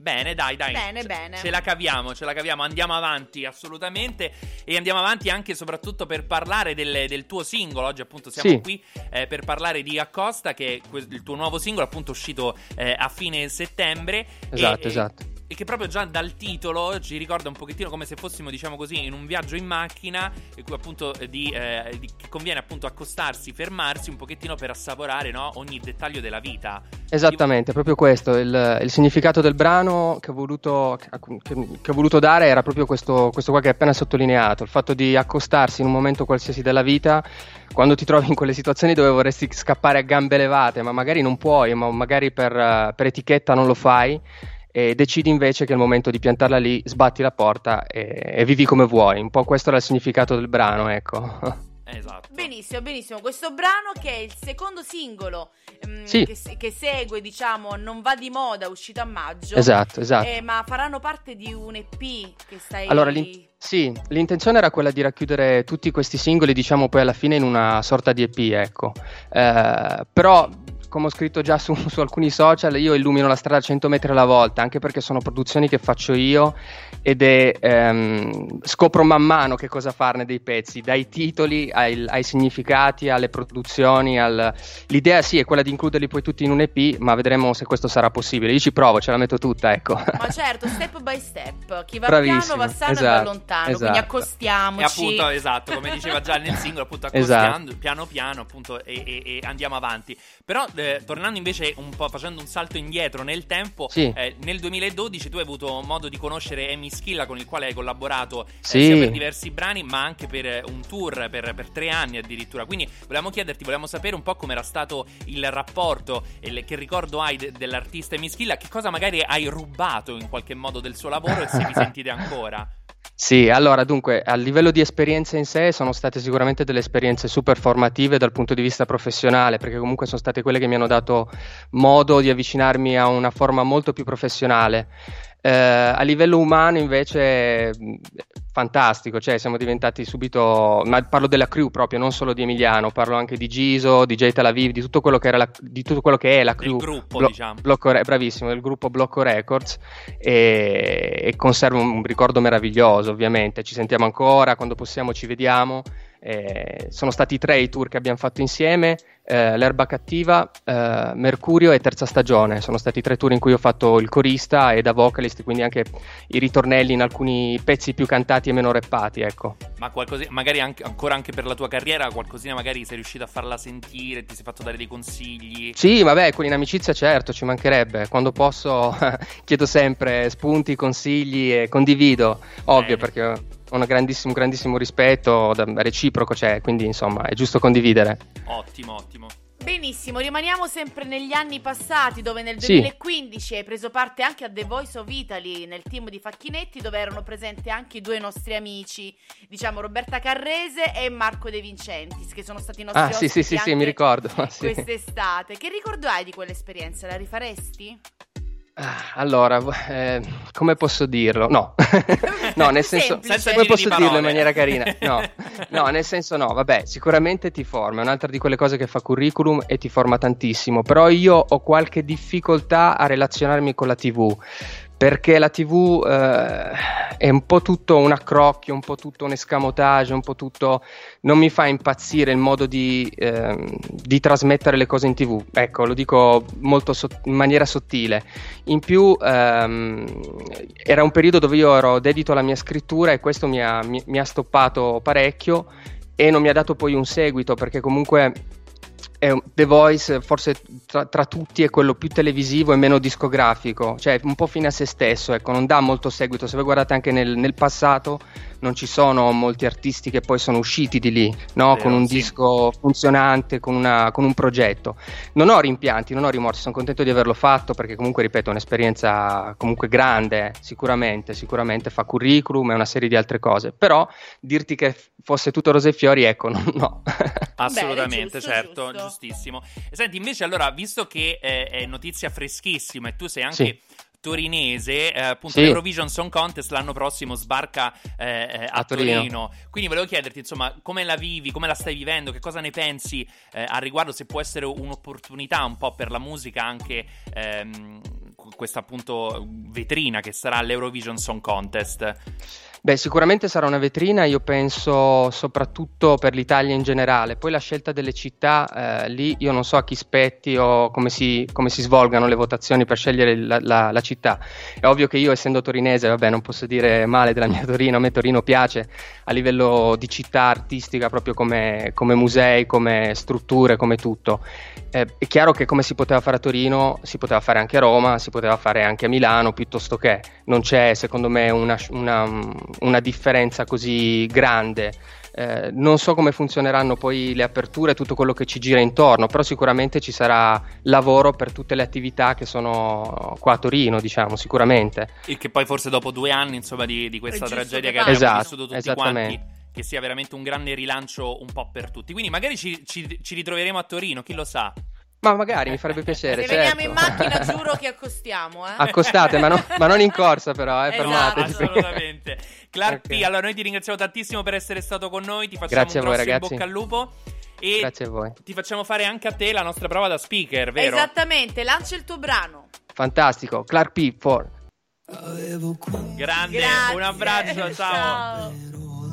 Bene, dai, dai. Bene, ce, bene. Ce la caviamo, ce la caviamo. Andiamo avanti, assolutamente. E andiamo avanti anche e soprattutto per parlare del, del tuo singolo. Oggi, appunto, siamo Sì. qui eh, per parlare di Accosta, che è il tuo nuovo singolo, appunto, uscito eh, a fine settembre. Esatto, e, esatto. E che proprio già dal titolo ci ricorda un pochettino come se fossimo, diciamo così, in un viaggio in macchina, e cui appunto eh, di, eh, di- che conviene appunto accostarsi, fermarsi un pochettino per assaporare no, ogni dettaglio della vita. Esattamente, proprio questo. Il, il significato del brano che ho, voluto, che, che ho voluto dare era proprio questo, questo qua che hai appena sottolineato, il fatto di accostarsi in un momento qualsiasi della vita, quando ti trovi in quelle situazioni dove vorresti scappare a gambe levate, ma magari non puoi, ma magari per, per etichetta non lo fai. E decidi invece che è il momento di piantarla lì, sbatti la porta e, e vivi come vuoi. Un po' questo era il significato del brano, ecco. Esatto. Benissimo, benissimo. Questo brano che è il secondo singolo ehm, Sì. che, che segue, diciamo, non va di moda, uscito a maggio. Esatto, esatto. Eh, ma faranno parte di un EP che stai... Allora, l'in- sì, l'intenzione era quella di racchiudere tutti questi singoli, diciamo poi alla fine in una sorta di EP, ecco. Eh, però, come ho scritto già su, su alcuni social, io illumino la strada a 100 metri alla volta, anche perché sono produzioni che faccio io ed è, ehm, scopro man mano che cosa farne dei pezzi, dai titoli ai, ai significati, alle produzioni, al... l'idea sì è quella di includerli poi tutti in un EP, ma vedremo se questo sarà possibile. Io ci provo, ce la metto tutta, ecco. Ma certo, step by step. Chi va Bravissimo, piano va sano e va esatto, lontano. Quindi esatto. E accostiamoci. appunto, esatto, come diceva già nel singolo, appunto Esatto. accostando piano piano, appunto, e, e- e andiamo avanti. Però, eh, tornando invece un po', facendo un salto indietro nel tempo, Sì. eh, nel 2012 tu hai avuto modo di conoscere Amy Schilla, con il quale hai collaborato eh, Sì. sia per diversi brani, ma anche per eh, un tour per, per tre anni addirittura. Quindi volevamo chiederti, volevamo sapere un po' come era stato il rapporto, e il- che ricordo hai de- dell'artista Amy Schilla, che cosa magari hai rubato in qualche modo del suo lavoro e se vi sentite ancora. Sì, allora dunque, a livello di esperienze in sé sono state sicuramente delle esperienze super formative dal punto di vista professionale, perché comunque sono state quelle che mi hanno dato modo di avvicinarmi a una forma molto più professionale. Eh, a livello umano invece mh, fantastico, cioè siamo diventati subito, ma parlo della crew proprio, non solo di Emiliano, parlo anche di Giso, di J Tel Aviv, di tutto quello che, era la, di tutto quello che è la crew. gruppo, diciamo. Blocco bravissimo, del gruppo Blocco Records e, e conservo un ricordo meraviglioso ovviamente, ci sentiamo ancora, quando possiamo ci vediamo. Eh, sono stati tre i tour che abbiamo fatto insieme, eh, L'erba cattiva, eh, Mercurio e Terza stagione. Sono stati tre tour in cui ho fatto il corista e da vocalist, quindi anche i ritornelli in alcuni pezzi più cantati e meno rappati, ecco. Ma qualcosa, magari anche, ancora anche per la tua carriera, qualcosina magari sei riuscito a farla sentire, ti sei fatto dare dei consigli. Sì, vabbè, con in amicizia certo, ci mancherebbe. Quando posso chiedo sempre spunti, consigli e condivido, ovvio, perché ho un grandissimo, grandissimo rispetto da- reciproco, cioè, quindi insomma è giusto condividere. Ottimo, ottimo. Benissimo, rimaniamo sempre negli anni passati dove nel Sì. 2015 hai preso parte anche a The Voice of Italy nel team di Facchinetti dove erano presenti anche i due nostri amici, diciamo Roberta Carrese e Marco De Vincentis che sono stati i nostri Ah, sì, sì, sì, sì, mi ricordo. sì. quest'estate. Che ricordo hai di quell'esperienza? La rifaresti? Allora, v- eh, come posso dirlo? No, no, nel senso, Semplice. Come posso di dirlo in maniera carina? No, no, nel senso no, vabbè, sicuramente ti forma, è un'altra di quelle cose che fa curriculum e ti forma tantissimo, però io ho qualche difficoltà a relazionarmi con la TV. Perché la TV eh, è un po' tutto un accrocchio, un po' tutto un escamotage, un po' tutto. non mi fa impazzire il modo di, ehm, di trasmettere le cose in TV. Ecco, lo dico sot- in maniera sottile. In più, ehm, era un periodo dove io ero dedito alla mia scrittura e questo mi ha, mi- mi ha stoppato parecchio e non mi ha dato poi un seguito perché comunque un- The Voice forse tra, tra tutti è quello più televisivo e meno discografico, cioè un po' fine a se stesso, ecco, non dà molto seguito. Se voi guardate anche nel, nel passato non ci sono molti artisti che poi sono usciti di lì, no? Vero, con un sì. disco funzionante, con, una- con un progetto. Non ho rimpianti, non ho rimorsi, sono contento di averlo fatto perché comunque, ripeto, è un'esperienza comunque grande, sicuramente, sicuramente fa curriculum e una serie di altre cose, però dirti che fosse tutto rose e fiori, ecco, no. no. Assolutamente, giusto, certo, giusto. giustissimo. E senti, invece, allora, visto che eh, è notizia freschissima e tu sei anche. Sì. Torinese, eh, appunto Sì. l'Eurovision Song Contest l'anno prossimo sbarca eh, eh, a, A Torino. Torino. Quindi volevo chiederti, insomma, come la vivi, come la stai vivendo, che cosa ne pensi eh, al riguardo, se può essere un'opportunità un po' per la musica anche ehm, questa appunto vetrina che sarà l'Eurovision Song Contest. Beh, sicuramente sarà una vetrina, io penso soprattutto per l'Italia in generale. Poi la scelta delle città, eh, lì io non so a chi spetti o come si, come si svolgano le votazioni per scegliere la, la- la città. È ovvio che io, essendo torinese, vabbè, non posso dire male della mia Torino, a me Torino piace a livello di città artistica, proprio come, come musei, come strutture, come tutto. Eh, è chiaro che come si poteva fare a Torino, si poteva fare anche a Roma, si poteva fare anche a Milano, piuttosto che non c'è secondo me una, una- una differenza così grande. Eh, non so come funzioneranno poi le aperture e tutto quello che ci gira intorno, però sicuramente ci sarà lavoro per tutte le attività che sono qua a Torino, diciamo, sicuramente. E che poi forse dopo due anni, insomma, di, di questa tragedia che abbiamo vada. vissuto tutti Esatto, quanti, che sia veramente un grande rilancio un po' per tutti. Quindi magari ci, ci- ci ritroveremo a Torino, chi lo sa. Ma magari mi farebbe piacere. Se veniamo in certo. macchina, giuro che accostiamo, eh. Accostate, ma, no- ma non in corsa però, eh, Esatto. fermatevi. Assolutamente. Clark Ok. P, allora noi ti ringraziamo tantissimo per essere stato con noi, ti facciamo Grazie un a voi, grosso in ragazzi. bocca al lupo e Grazie a voi. ti facciamo fare anche a te la nostra prova da speaker, vero? Esattamente, lancia il tuo brano. Fantastico. Clark P. For. Grande, Grazie. un abbraccio, ciao.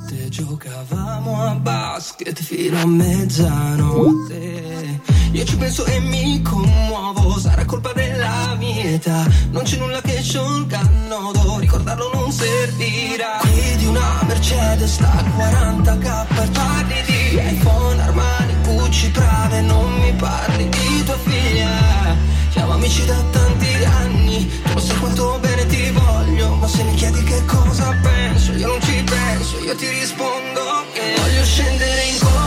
Volte giocavamo a basket fino a mezzanotte. Io ci penso e mi commuovo, sarà colpa della mia età. Non c'è nulla che sciolga il nodo, ricordarlo non servirà. Qui di una Mercedes sta a 40k per parli di iPhone, Armani, Gucci, Prada e non mi parli di tua figlia. Amici da tanti anni, lo sai quanto bene ti voglio, ma se mi chiedi che cosa penso, io non ci penso, io ti rispondo che voglio scendere in corsa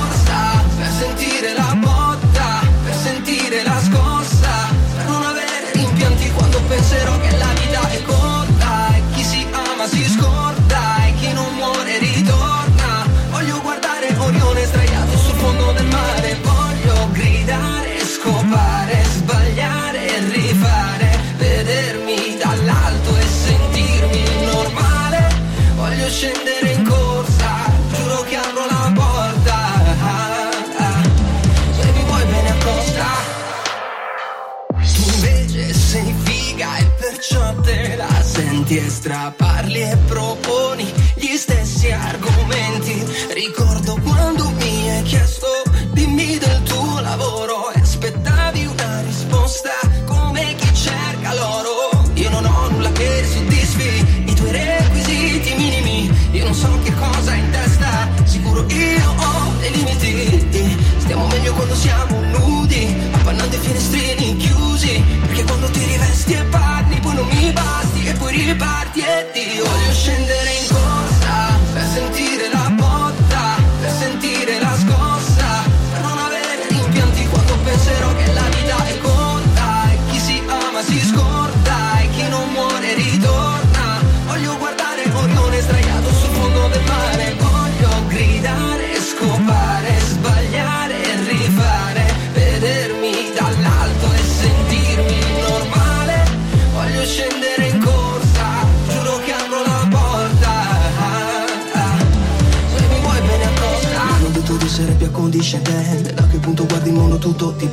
senti e straparli e proponi gli stessi argomenti. Ricordo quando mi hai chiesto dimmi del tuo lavoro e aspettavi una risposta come chi cerca l'oro. Io non ho nulla che soddisfi i tuoi requisiti minimi. Io non so che cosa hai in testa, sicuro io ho dei limiti. Stiamo meglio quando siamo nudi, appannando i finestrini chiusi. Perché quando ti rivesti e parli, poi non mi poi riparti e ti voglio scendere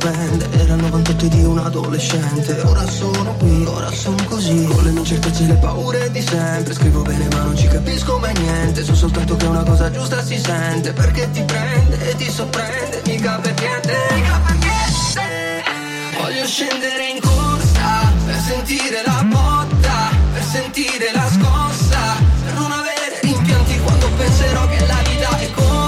tutto dipende Era il 98 di un adolescente. Ora sono qui, ora sono così Con le mie incertezze e le paure di sempre. Scrivo bene ma non ci capisco mai niente. So soltanto che una cosa giusta si sente. Perché ti prende e ti sorprende Mica per niente, mica per niente. Voglio scendere in corsa Per sentire la botta Per sentire la scossa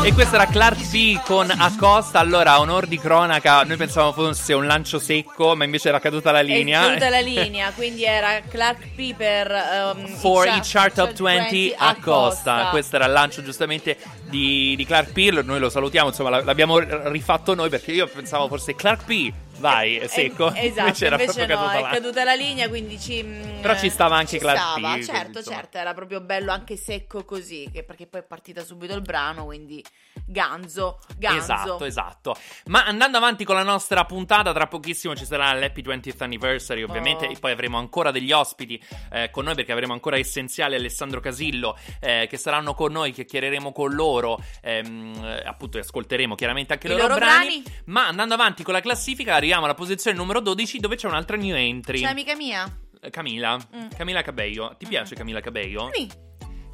E questa era Clark P con Acosta. Allora, onor di cronaca, noi pensavamo fosse un lancio secco, ma invece era caduta la linea. È caduta la linea, quindi era Clark P per um, For i chart top 20 Acosta. Questo era il lancio giustamente di, di Clark P. Noi lo salutiamo, insomma, l'abbiamo rifatto noi perché io pensavo fosse Clark P. Vai, è secco. Eh, esatto, invece era invece proprio no, caduta è caduta la linea, quindi ci. mm, Però ci stava anche ci Clark stava, Certo, insomma. certo, era proprio bello anche secco così, perché poi è partita subito il brano, quindi ganzo, ganzo. Esatto, esatto. Ma andando avanti con la nostra puntata, tra pochissimo ci sarà l'Happy 20th Anniversary, ovviamente, Oh. e poi avremo ancora degli ospiti eh, con noi perché avremo ancora Essenziale Alessandro Casillo eh, che saranno con noi, chiacchiereremo con loro, ehm, eh, appunto e ascolteremo chiaramente anche I i loro, loro brani. brani. Ma andando avanti con la classifica arriviamo alla posizione numero 12 dove c'è un'altra new entry. C'è amica mia? Eh, Camila, Mm. Camila Cabello. Ti piace Camila Cabello? Sì.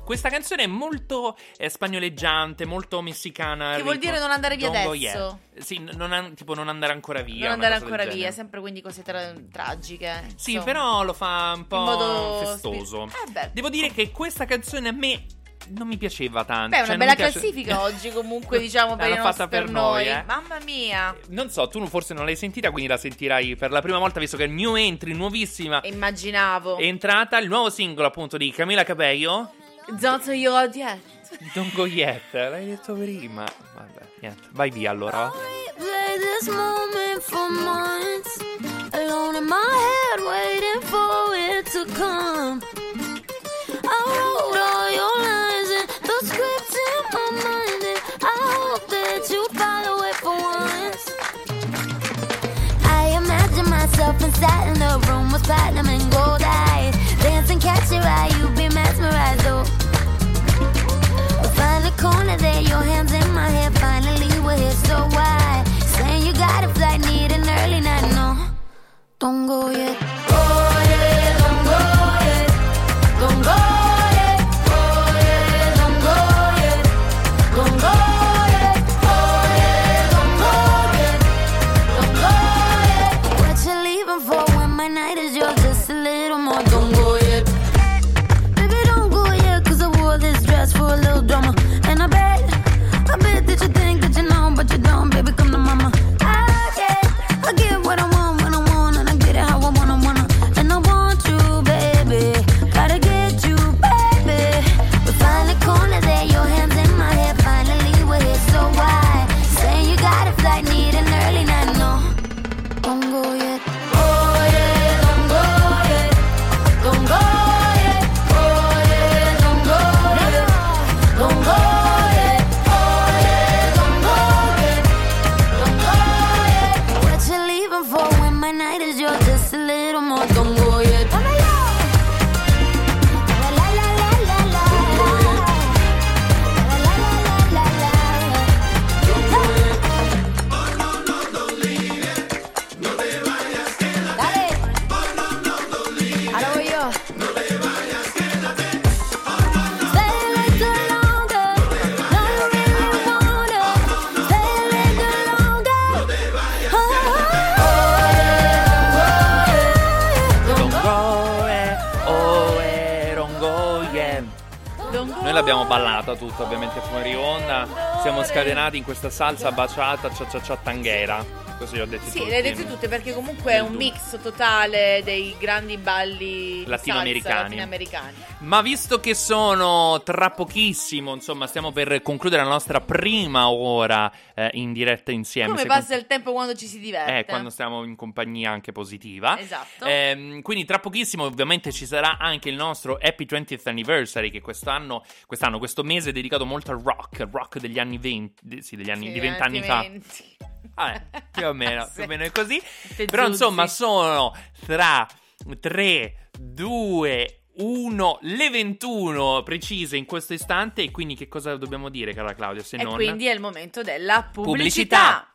Questa canzone è molto eh, spagnoleggiante, molto messicana. Che vuol ritmo. dire non andare via Don't adesso. Sì, non an- tipo non andare ancora via. non andare ancora via, sempre quindi cose tra- tragiche. Sì, insomma. però lo fa un po' festoso. spi- eh. Devo dire che questa canzone a me non mi piaceva tanto. Beh, è una cioè, bella classifica oggi comunque, diciamo, per, nostri- fatta per per noi, noi. eh. Mamma mia. Non so, tu forse non l'hai sentita, quindi la sentirai per la prima volta, visto che è new entry, nuovissima. Immaginavo. È entrata il nuovo singolo appunto di Camila Cabello. Don't you yet. Don't go yet, l'hai detto prima. Vabbè, niente. Vai via allora. Play this moment for months. Alone in my head, waiting for it to come. I wrote all your lines scripts in my mind, I hope that you follow it for once. I imagine myself inside in the room with platinum and gold eyes, dancing, catch your eye, you be mesmerized. Oh. Find a corner there, your hands in my hair. Finally, we're here, so why? Saying you got a flight, need an early night. No, don't go yet. Oh, questa salsa baciata, cia cia cia tanghera. Così ho detto Sì, le hai dette tutte perché comunque è un mix totale dei grandi balli Latinoamericani. salsa latinoamericani. Ma visto che sono tra pochissimo, insomma, stiamo per concludere la nostra prima ora eh, in diretta insieme. Come secondo- passa il tempo quando ci si diverte? Eh, quando stiamo in compagnia anche positiva. Esatto. Ehm, quindi tra pochissimo ovviamente ci sarà anche il nostro Happy 20th Anniversary che quest'anno, quest'anno questo mese è dedicato molto al rock, rock degli anni 20, di- sì, degli anni, Sì, di 20 anni fa. Vabbè, più o meno, più o meno è così. Però insomma sono tra 3, 2, 1, le 21 precise in questo istante e quindi che cosa dobbiamo dire cara Claudia se E non... quindi è il momento della Pubblicità. pubblicità.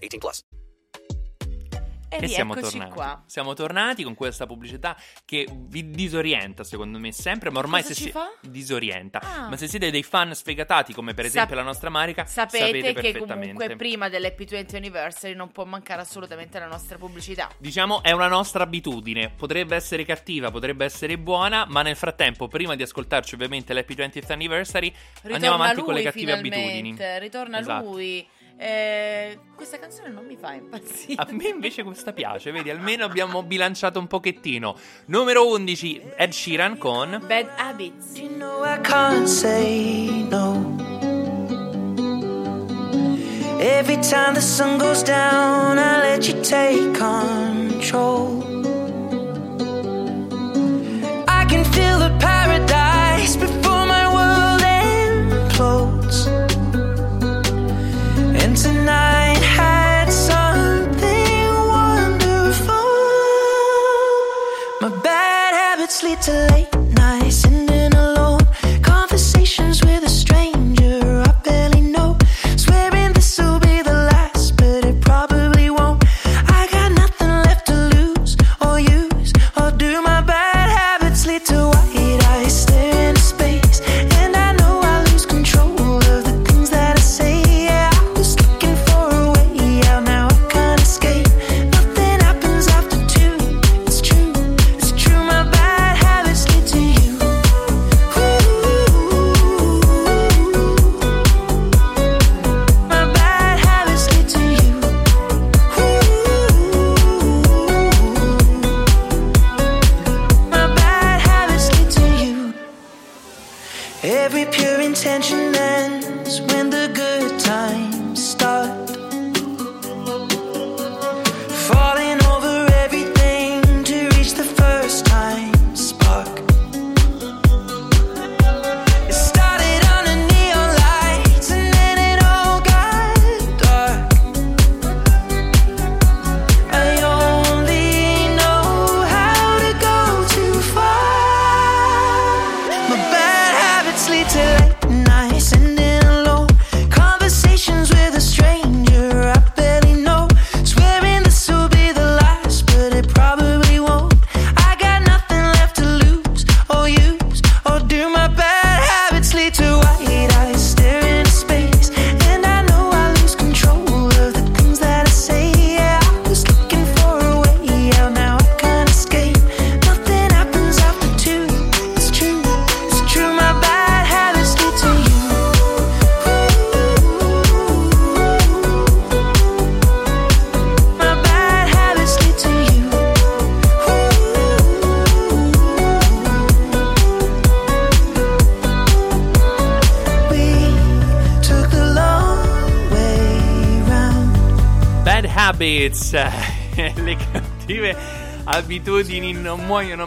18 plus. E E siamo tornati. qua. Siamo tornati con questa pubblicità che vi disorienta, secondo me, sempre. Ma ormai Cosa se ci si fa? disorienta. Ah. Ma se siete dei fan sfegatati, come per esempio Sap- la nostra Marica, Sapete, sapete, che perfettamente. comunque prima dell'Happy 20 Anniversary non può mancare assolutamente la nostra pubblicità. Diciamo è una nostra abitudine, potrebbe essere cattiva, potrebbe essere buona, ma nel frattempo, prima di ascoltarci ovviamente l'Happy 20th Anniversary, Ritorna andiamo avanti lui con le cattive finalmente, abitudini. Ritorna Esatto. lui. Eh, questa canzone non mi fa impazzire. A me invece questa piace, vedi, almeno abbiamo bilanciato un pochettino. Numero 11, Ed Sheeran con Bad Habits. I can't say no. Every time the sun goes down, I let you take control. I can feel the paradise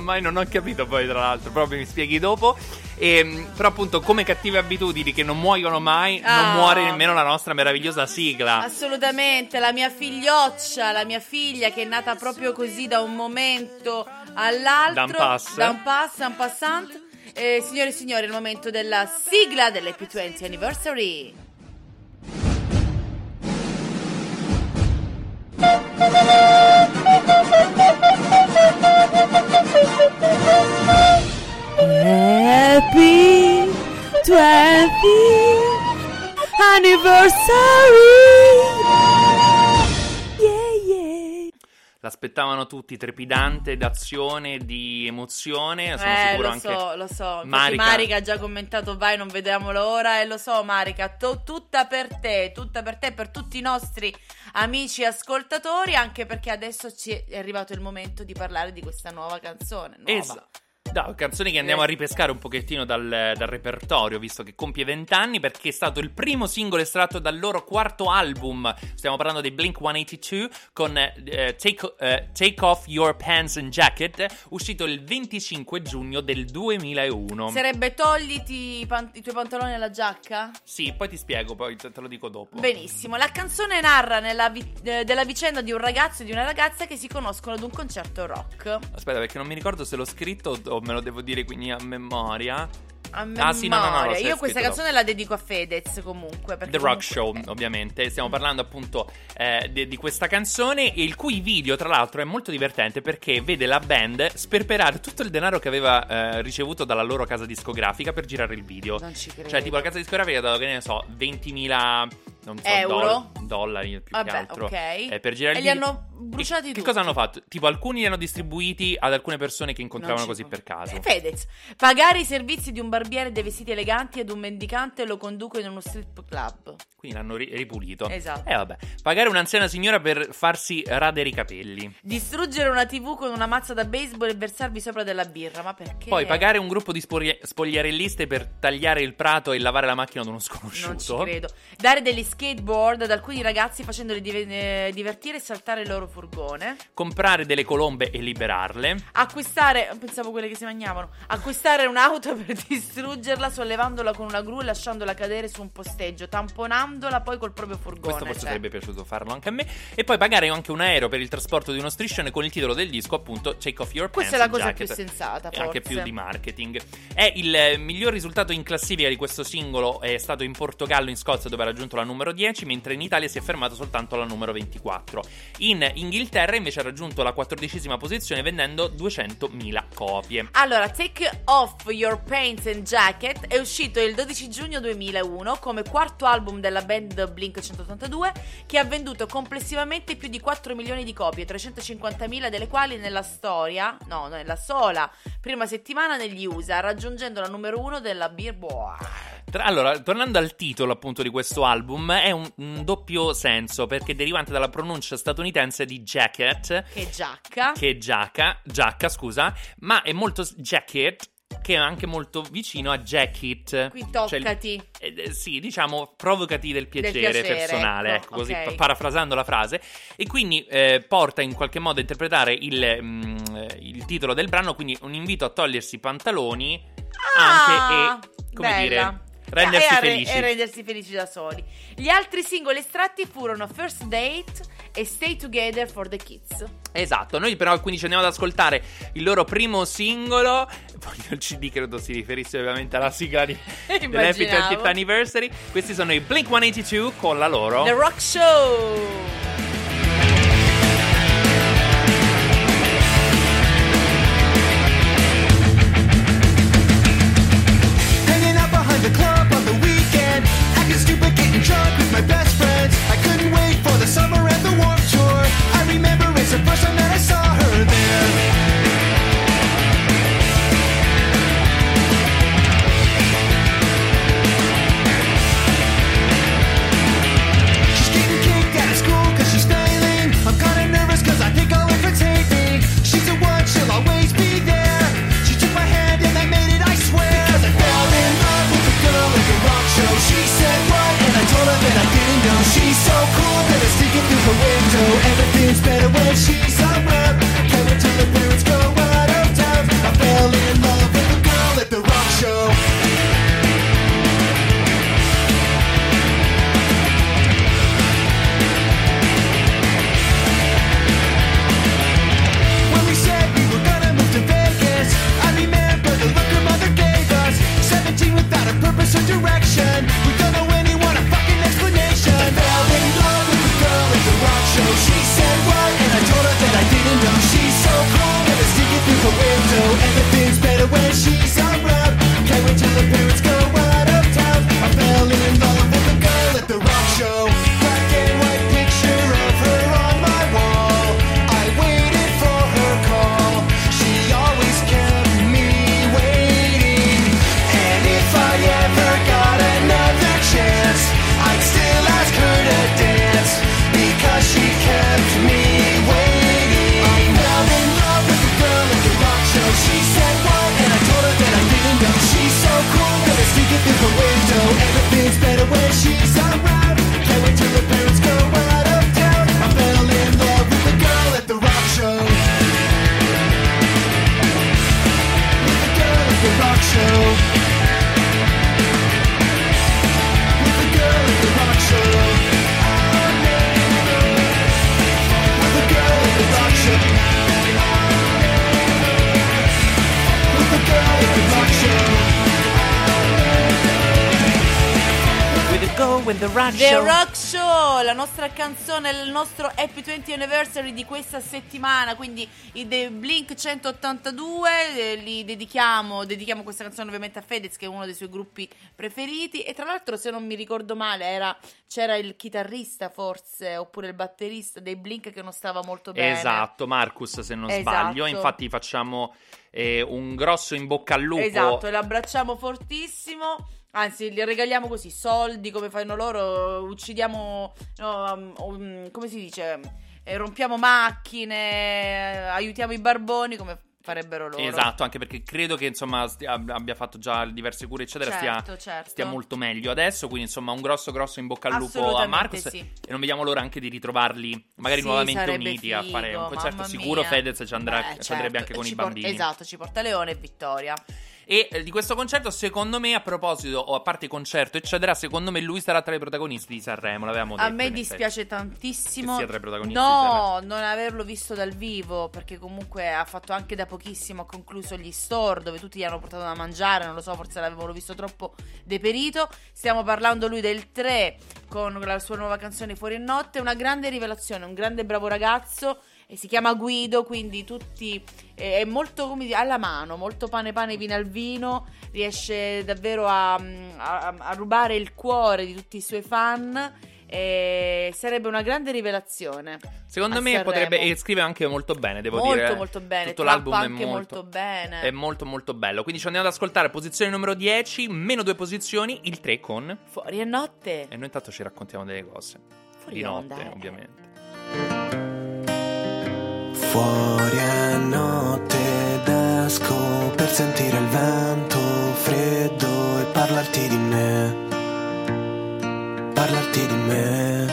mai, non ho capito poi tra l'altro, proprio mi spieghi dopo. Ehm, però appunto come cattive abitudini che non muoiono mai, non Ah. muore nemmeno la nostra meravigliosa sigla. Assolutamente, la mia figlioccia, la mia figlia che è nata proprio così da un momento all'altro. Da un pass. Da un pass, un passant. Eh, signore e signori, è il momento della sigla dell'Happy 20 Anniversary. anniversary! L'aspettavano tutti, trepidante d'azione, di emozione. Sono eh, sicuro lo anche. so, lo so. Marica. Marica. ha già commentato, vai, non vediamo l'ora. E lo so, Marica, to- tutta per te, tutta per te, per tutti i nostri amici ascoltatori, anche perché adesso ci è arrivato il momento di parlare di questa nuova canzone. Nuova. Esatto. No, canzoni che andiamo a ripescare un pochettino dal, dal repertorio, visto che compie 20 anni, perché è stato il primo singolo estratto dal loro quarto album. Stiamo parlando dei Blink 182 con eh, Take, eh, Take Off Your Pants and Jacket, uscito il 25 giugno del 2001. Sarebbe togliti i, pan- i tuoi pantaloni e la giacca? Sì, poi ti spiego, poi te te lo dico dopo. Benissimo, la canzone narra vi- eh, della vicenda di un ragazzo e di una ragazza che si conoscono ad un concerto rock. Aspetta, perché non mi ricordo se l'ho scritto o me lo devo dire quindi a memoria. A Ah, sì, no, no, no, memoria. Io questa scritto canzone la dedico a Fedez comunque. The Rock comunque- Show, ovviamente. Stiamo parlando appunto eh, de- di questa canzone, il cui video, tra l'altro, è molto divertente perché vede la band sperperare tutto il denaro che aveva eh, ricevuto dalla loro casa discografica per girare il video. Non ci credo. Cioè, tipo, la casa discografica ha dato, che ne so, 20.000 non so, Euro? doll- dollari più Vabbè, che altro. ok. eh, per girare E li hanno bruciati Che tutti. cosa hanno fatto? Tipo, alcuni li hanno distribuiti ad alcune persone che incontravano così per caso. Fedez, pagare i servizi di un barbiere dei vestiti eleganti ad un mendicante lo conduco in uno strip club. Quindi l'hanno ri- ripulito. Esatto. E vabbè. Pagare un'anziana signora per farsi radere i capelli. Distruggere una TV con una mazza da baseball e versarvi sopra della birra. Ma perché? Poi pagare un gruppo di spogli- spogliarelliste per tagliare il prato e lavare la macchina ad uno Non ci sconosciuto. credo. Dare degli skateboard ad alcuni ragazzi facendoli div- eh, divertire e saltare il loro furgone. Comprare delle colombe e liberarle. Acquistare, pensavo quelle che si mangiavano. Acquistare un'auto per distruggerla sollevandola con una gru e lasciandola cadere su un posteggio, tamponandola poi col proprio furgone. Questo forse cioè. sarebbe piaciuto farlo anche a me. E poi pagare anche un aereo per il trasporto di uno striscione con il titolo del disco, appunto, Take Off Your Pants Questa è la cosa Jacket. più sensata, E anche forse. più di marketing. È il miglior risultato in classifica di questo singolo è stato in Portogallo in Scozia dove ha raggiunto la numero 10, mentre in Italia si è fermato soltanto alla numero 24. In Inghilterra invece ha raggiunto la quattordicesima posizione vendendo 200.000 copie. Allora, Take Off Your Paints and Jacket è uscito il 12 giugno 2001 come quarto album della band Blink 182 che ha venduto complessivamente più di 4 milioni di copie, 350.000 delle quali nella storia, no, nella sola prima settimana negli USA, raggiungendo la numero 1 della Billboard. Allora, tornando al titolo appunto di questo album, è un, un doppio senso perché è derivante dalla pronuncia statunitense di jacket, Che giacca. che giacca, giacca scusa, ma è molto jacket che è anche molto vicino a jacket. Qui Cioè toccati. eh, eh, sì, diciamo, provocati del piacere, piacere, personale, ecco, ecco, così ok. pa- parafrasando la frase. E quindi eh, porta in qualche modo a interpretare il, mm, eh, il titolo del brano, quindi un invito a togliersi i pantaloni Ah, anche e, come bella. dire, rendersi e, felici. e rendersi felici da soli. Gli altri singoli estratti furono First Date e Stay Together for the Kids. Esatto, noi però quindi ci andiamo ad ascoltare il loro primo singolo. Poi il CD credo si riferisse ovviamente alla sigla di, dell'Happy Immaginavo. 30th Anniversary. Questi sono i Blink 182 con la loro. The Rock Show. a person 1982, eh, li dedichiamo, dedichiamo questa canzone ovviamente a Fedez che è uno dei suoi gruppi preferiti e tra l'altro se non mi ricordo male era, c'era il chitarrista forse oppure il batterista dei Blink che non stava molto bene. Esatto, Marcus se non esatto. sbaglio, infatti facciamo eh, un grosso in bocca al lupo. Esatto, l'abbracciamo fortissimo. Anzi, gli regaliamo così soldi come fanno loro, uccidiamo, no, um, um, come si dice? Eh, rompiamo macchine, aiutiamo i barboni come farebbero loro. Esatto, anche perché credo che insomma stia- abbia fatto già diverse cure, eccetera. Certo, stia, certo. stia molto meglio adesso. Quindi, insomma, un grosso, grosso in bocca al lupo a Marcus. sì. E non vediamo l'ora anche di ritrovarli, magari Sì, nuovamente uniti a fare un figo, concerto. Sicuro mia. Fedez ci, andrà, Beh, ci andrebbe certo, anche con ci i bambini. esatto, ci porta Leone e Vittoria. E eh, di questo concerto, secondo me, a proposito, o a parte concerto, eccetera, secondo me lui sarà tra i protagonisti di Sanremo. L'avevamo detto. A me in effetti. dispiace tantissimo. Che sia tra i protagonisti di No, non averlo visto dal vivo, perché comunque ha fatto anche da pochissimo, ha concluso gli store dove tutti gli hanno portato da mangiare, non lo so, forse l'avevano visto troppo deperito. Stiamo parlando lui del 3 con la sua nuova canzone Fuori in notte, una grande rivelazione, un grande bravo ragazzo e si chiama Guido, quindi tutti eh, è molto come dire, alla mano, molto pane pane vino al vino, riesce davvero a, a- a rubare il cuore di tutti i suoi fan. E sarebbe una grande rivelazione. Secondo me Sanremo. potrebbe. E scrive anche molto bene, devo molto, dire. molto bene. Tutto trappa l'album è molto, molto bene. È molto, molto bello. Quindi ci andiamo ad ascoltare. Posizione numero 10, meno due posizioni, il 3 con. Fuori a notte. E noi intanto ci raccontiamo delle cose. Fuori di notte, onda, eh. Fuori a notte d'esco per sentire il vento freddo e parlarti di me. Parlarti di me.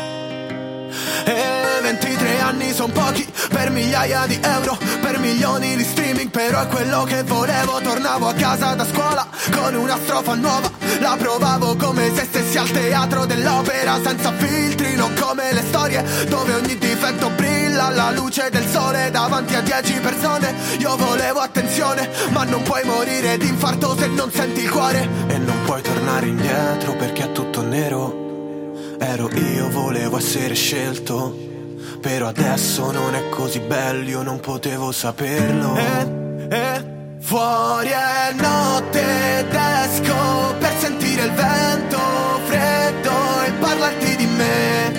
E 23 anni sono pochi per migliaia di euro, per milioni di streaming, però è quello che volevo. Tornavo a casa da scuola con una strofa nuova, la provavo come se stessi al teatro dell'opera, senza filtri, non come le storie dove ogni difetto brilla alla luce del sole davanti a 10 persone. Io volevo attenzione, ma non puoi morire d'infarto se non senti il cuore. E non puoi tornare indietro perché è tutto nero. Ero io, volevo essere scelto. Però adesso non è così bello, io non potevo saperlo. E, e fuori è notte ed esco per sentire il vento freddo e parlarti di me.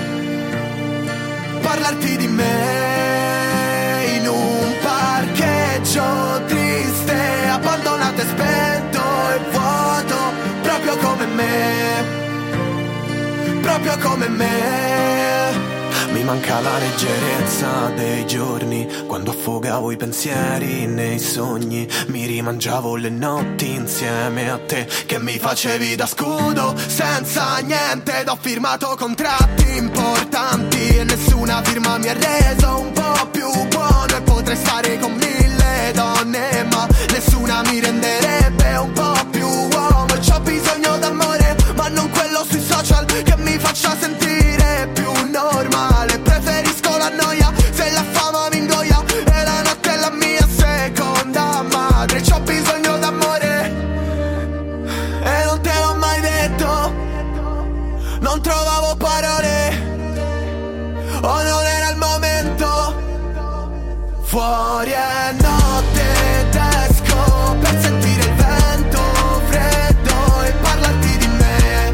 Parlarti di me in un parcheggio triste, abbandonato e spento e vuoto, proprio come me proprio come me. Mi manca la leggerezza dei giorni, quando affogavo i pensieri nei sogni, mi rimangiavo le notti insieme a te, che mi facevi da scudo, senza niente, ed ho firmato contratti importanti e nessuna firma mi ha reso un po' più buono. E potrei stare con mille donne, ma nessuna mi renderebbe un po' più uomo, e c'ho bisogno d'amore, ma non quello sui social che mi faccia sentire più normale. Fuori è notte ed esco per sentire il vento freddo e parlarti di me.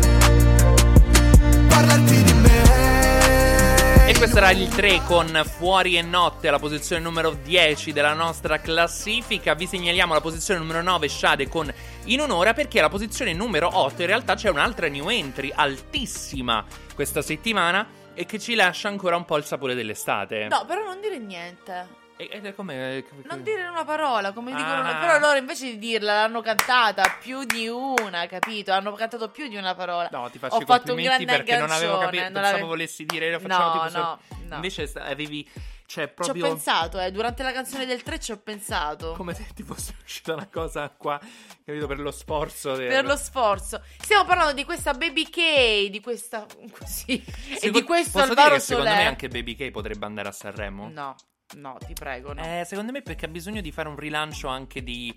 Parlarti di me. E questo era il 3 con Fuori e Notte, alla posizione numero 10 della nostra classifica. Vi segnaliamo la posizione numero 9, Shade con In Un'ora, perché alla posizione numero 8 in realtà c'è un'altra new entry altissima questa settimana e che ci lascia ancora un po' il sapore dell'estate. No, però non dire niente. E, e come... Non dire una parola, come dicono. Ah. Però loro invece di dirla l'hanno cantata più di una, capito? Hanno cantato più di una parola. No, ti faccio Ho i complimenti perché non avevo capito. non Pensavo ave- volessi dire lo facciamo No, tipo no, so- no. Invece avevi Cioè, Ci ho proprio pensato, eh, durante la canzone del 3 ci ho pensato. come se ti fosse uscita una cosa qua, capito, per lo sforzo. del- Per lo sforzo. Stiamo parlando di questa Baby K, di questa... Sì. e Secondo- di questo posso Alvaro dire che secondo me anche Baby K potrebbe andare a Sanremo? No, no, ti prego, no. Eh, secondo me perché ha bisogno di fare un rilancio anche di...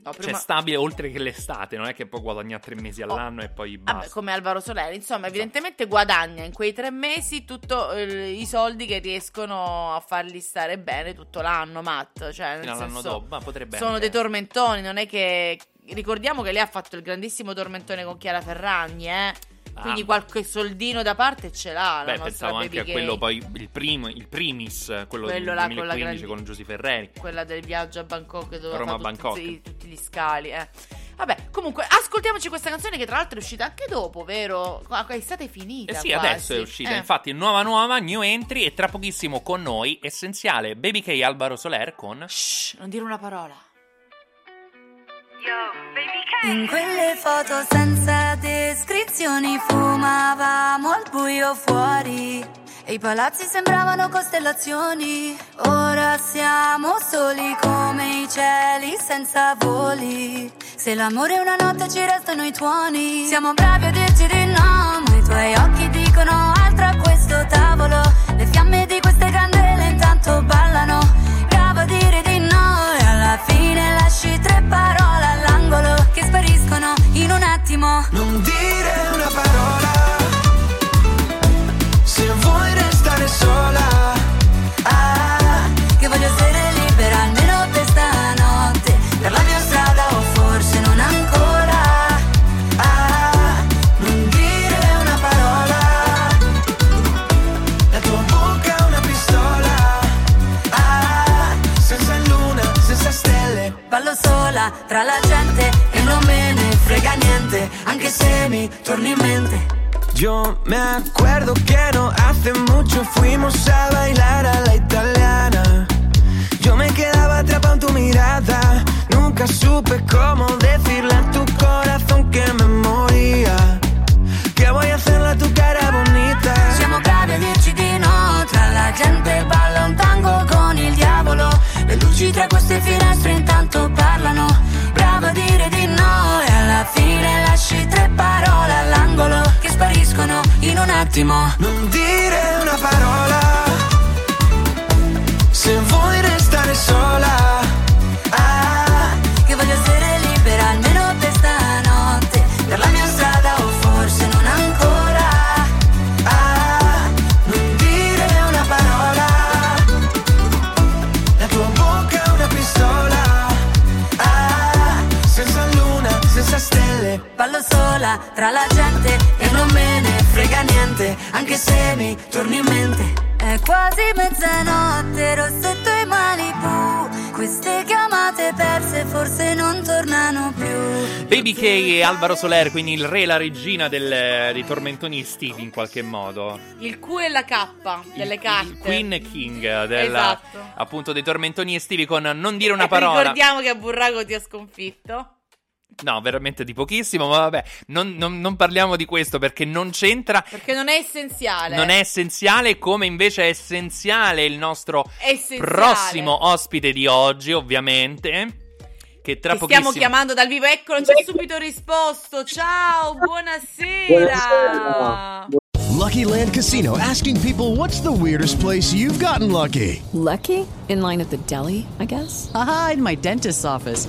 No, Cioè, prima- stabile oltre che l'estate, non è che può guadagnare tre mesi all'anno e poi basta. Oh. Vabbè, come Alvaro Soler, insomma, evidentemente guadagna in quei tre mesi tutti i soldi che riescono a farli stare bene tutto l'anno, Matt. Cioè, Fino all'anno dopo, ma potrebbe sono anche- dei tormentoni, non è che. Ricordiamo che lei ha fatto il grandissimo tormentone con Chiara Ferragni, eh. Quindi Ah. qualche soldino da parte ce l'ha. la Beh, pensavo anche a quello poi, il, primo, il primis, quello, Quello del là con la 2015 con, grandi- Giusy Ferreri. Quella del viaggio a Bangkok dove Roma a tutti, Bangkok. sì, tutti gli scali, eh. Vabbè, comunque, ascoltiamoci questa canzone che tra l'altro è uscita anche dopo, vero? È stata finita. Eh sì, quasi. adesso è uscita. Eh. Infatti, nuova nuova, new entry e tra pochissimo con noi, essenziale, Baby K Alvaro Soler con... Shh, non dire una parola. In quelle foto senza descrizioni fumavamo al buio fuori e i palazzi sembravano costellazioni. Ora siamo soli come i cieli senza voli. Se l'amore è una notte ci restano i tuoni. Siamo bravi a dirci di no, ma i tuoi occhi dicono Alvaro Soler, quindi il re e la regina del- dei tormentoni estivi in qualche modo. Il Q e la K delle carte. Queen e King della- Esatto. appunto dei tormentoni estivi con non dire una E parola. Ricordiamo che a Burraco ti ha sconfitto. No, veramente di pochissimo, ma vabbè, non, non- non parliamo di questo perché non c'entra. Perché non è essenziale. Non è essenziale, come invece è essenziale il nostro essenziale. prossimo ospite di oggi, ovviamente. Che tra Che pochissimo. stiamo chiamando dal vivo. Ecco, non ci ha subito risposto. Ciao, buonasera. Lucky Land Casino asking people what's the weirdest place you've gotten lucky? Lucky? In line at the deli, I guess? Aha, in my dentist's office.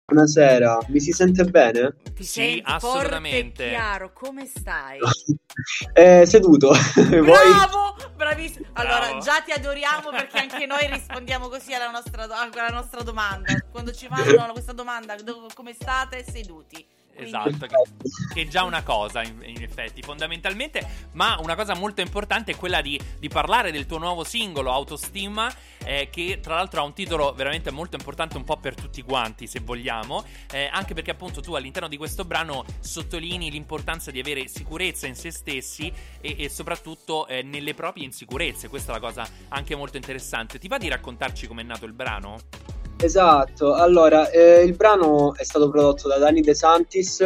Buonasera, mi si sente bene? Ti Sì, assolutamente. forte chiaro. Come stai? Eh, seduto. Bravo, bravissimo. Allora, Bravo. già ti adoriamo perché anche noi rispondiamo così alla nostra, alla nostra domanda. Quando ci fanno questa domanda, do- come state? Seduti. Esatto, che, che è già una cosa in, in effetti, fondamentalmente, ma una cosa molto importante è quella di, di parlare del tuo nuovo singolo, Autostima, eh, che tra l'altro ha un titolo veramente molto importante un po' per tutti quanti, se vogliamo, eh, anche perché appunto tu all'interno di questo brano sottolinei l'importanza di avere sicurezza in se stessi e, e soprattutto eh, nelle proprie insicurezze, questa è la cosa anche molto interessante. Ti va di raccontarci com'è nato il brano? Esatto, allora eh, il brano è stato prodotto da Dani De Santis,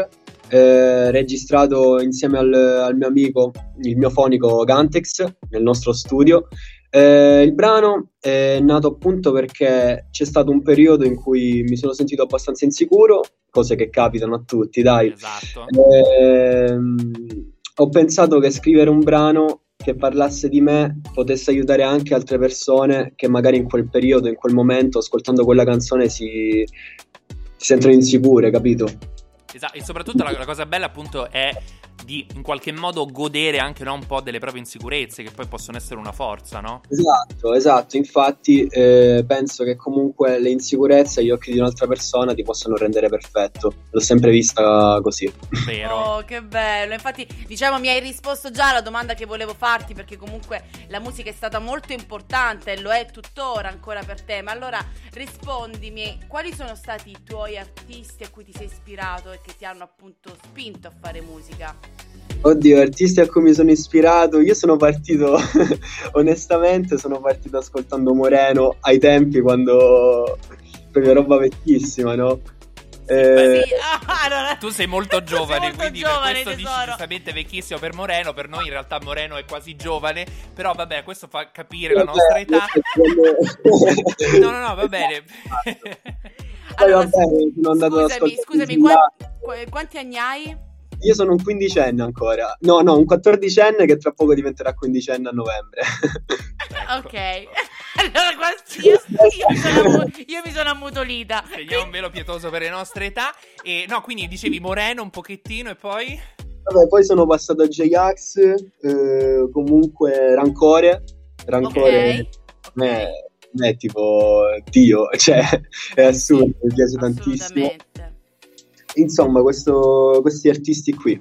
eh, registrato insieme al, al mio amico, il mio fonico Gantex, nel nostro studio. Eh, il brano è nato appunto perché c'è stato un periodo in cui mi sono sentito abbastanza insicuro, cose che capitano a tutti, dai. Esatto. Ehm, ho pensato che scrivere un brano che parlasse di me potesse aiutare anche altre persone che magari in quel periodo, in quel momento, ascoltando quella canzone si, si sentono insicure, capito? Esatto, e soprattutto la, la cosa bella appunto è di in qualche modo godere anche no, un po' delle proprie insicurezze che poi possono essere una forza, no? Esatto, esatto. Infatti, eh, penso che comunque le insicurezze agli occhi di un'altra persona ti possano rendere perfetto. L'ho sempre vista così. Vero. Oh, che bello. Infatti, diciamo, mi hai risposto già alla domanda che volevo farti, perché comunque la musica è stata molto importante e lo è tuttora ancora per te. Ma allora rispondimi, quali sono stati i tuoi artisti a cui ti sei ispirato e che ti hanno appunto spinto a fare musica? Oddio, artisti a cui mi sono ispirato. Io sono partito, onestamente, sono partito ascoltando Moreno ai tempi quando proprio roba vecchissima, no? Eh, Ah, non è- Tu sei molto giovane, molto quindi giovane, per questo giustamente vecchissimo per Moreno, per noi in realtà Moreno è quasi giovane, però vabbè, questo fa capire la vabbè, nostra età. No, no, no, va bene. Poi Allora, vabbè, sono andato Scusami, scusami, Zilla. qua- qua- quanti anni hai? Io sono un quindicenne ancora. No, no, un quattordicenne che tra poco diventerà quindicenne a novembre. Ok. Allora, quasi- io, io mi sono, io mi sono ammutolita. Segniamo un velo pietoso per le nostre età. E no, quindi dicevi Moreno un pochettino e poi... Vabbè, poi sono passato a J-Ax, eh, comunque Rancore. Rancore Ok. è, è tipo Dio, cioè è assurdo, mi piace tantissimo. Insomma, questo- questi artisti qui.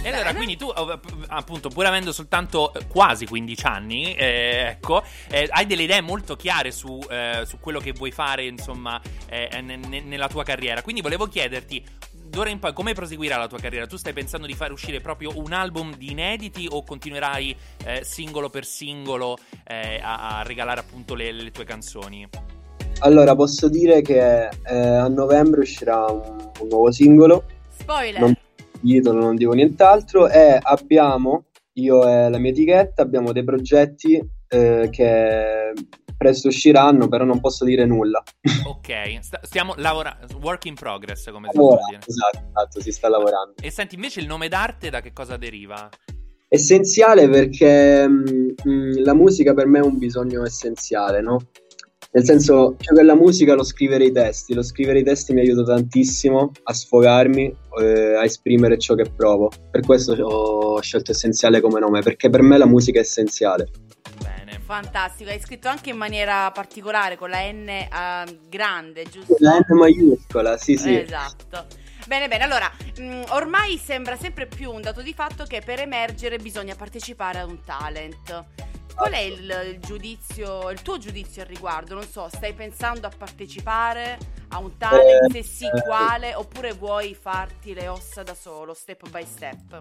E allora, quindi tu, eh, appunto, pur avendo soltanto eh, quasi 15 anni, eh, ecco, eh, hai delle idee molto chiare su, eh, su quello che vuoi fare, insomma, eh, ne- nella tua carriera. Quindi volevo chiederti, d'ora in poi, come proseguirà la tua carriera? Tu stai pensando di fare uscire proprio un album di inediti o continuerai singolo per singolo a, a regalare appunto le, le tue canzoni? Allora, posso dire che eh, a novembre uscirà un, un nuovo singolo. Spoiler. Non titolo, non dico nient'altro. E abbiamo, io e la mia etichetta, abbiamo dei progetti eh, che presto usciranno, però non posso dire nulla. Ok, sta- stiamo lavorando, work in progress, come si può Ora, dire. esatto, esatto, si sta lavorando. E senti, invece il nome d'arte da che cosa deriva? Essenziale perché mh, mh, la musica per me è un bisogno essenziale, no? Nel senso, più che la musica, lo scrivere i testi. Lo scrivere i testi mi aiuta tantissimo a sfogarmi, eh, a esprimere ciò che provo. Per questo ho scelto essenziale come nome, perché per me la musica è essenziale. Bene. Fantastico, hai scritto anche in maniera particolare con la N eh, grande, giusto? La N maiuscola, sì, sì. Esatto. Bene, bene, allora, mh, ormai sembra sempre più un dato di fatto che per emergere bisogna partecipare ad un talent. Qual è il, il giudizio, il tuo giudizio al riguardo? Non so, stai pensando a partecipare a un talent? Se Eh, sì, eh. quale? Oppure vuoi farti le ossa da solo, step by step?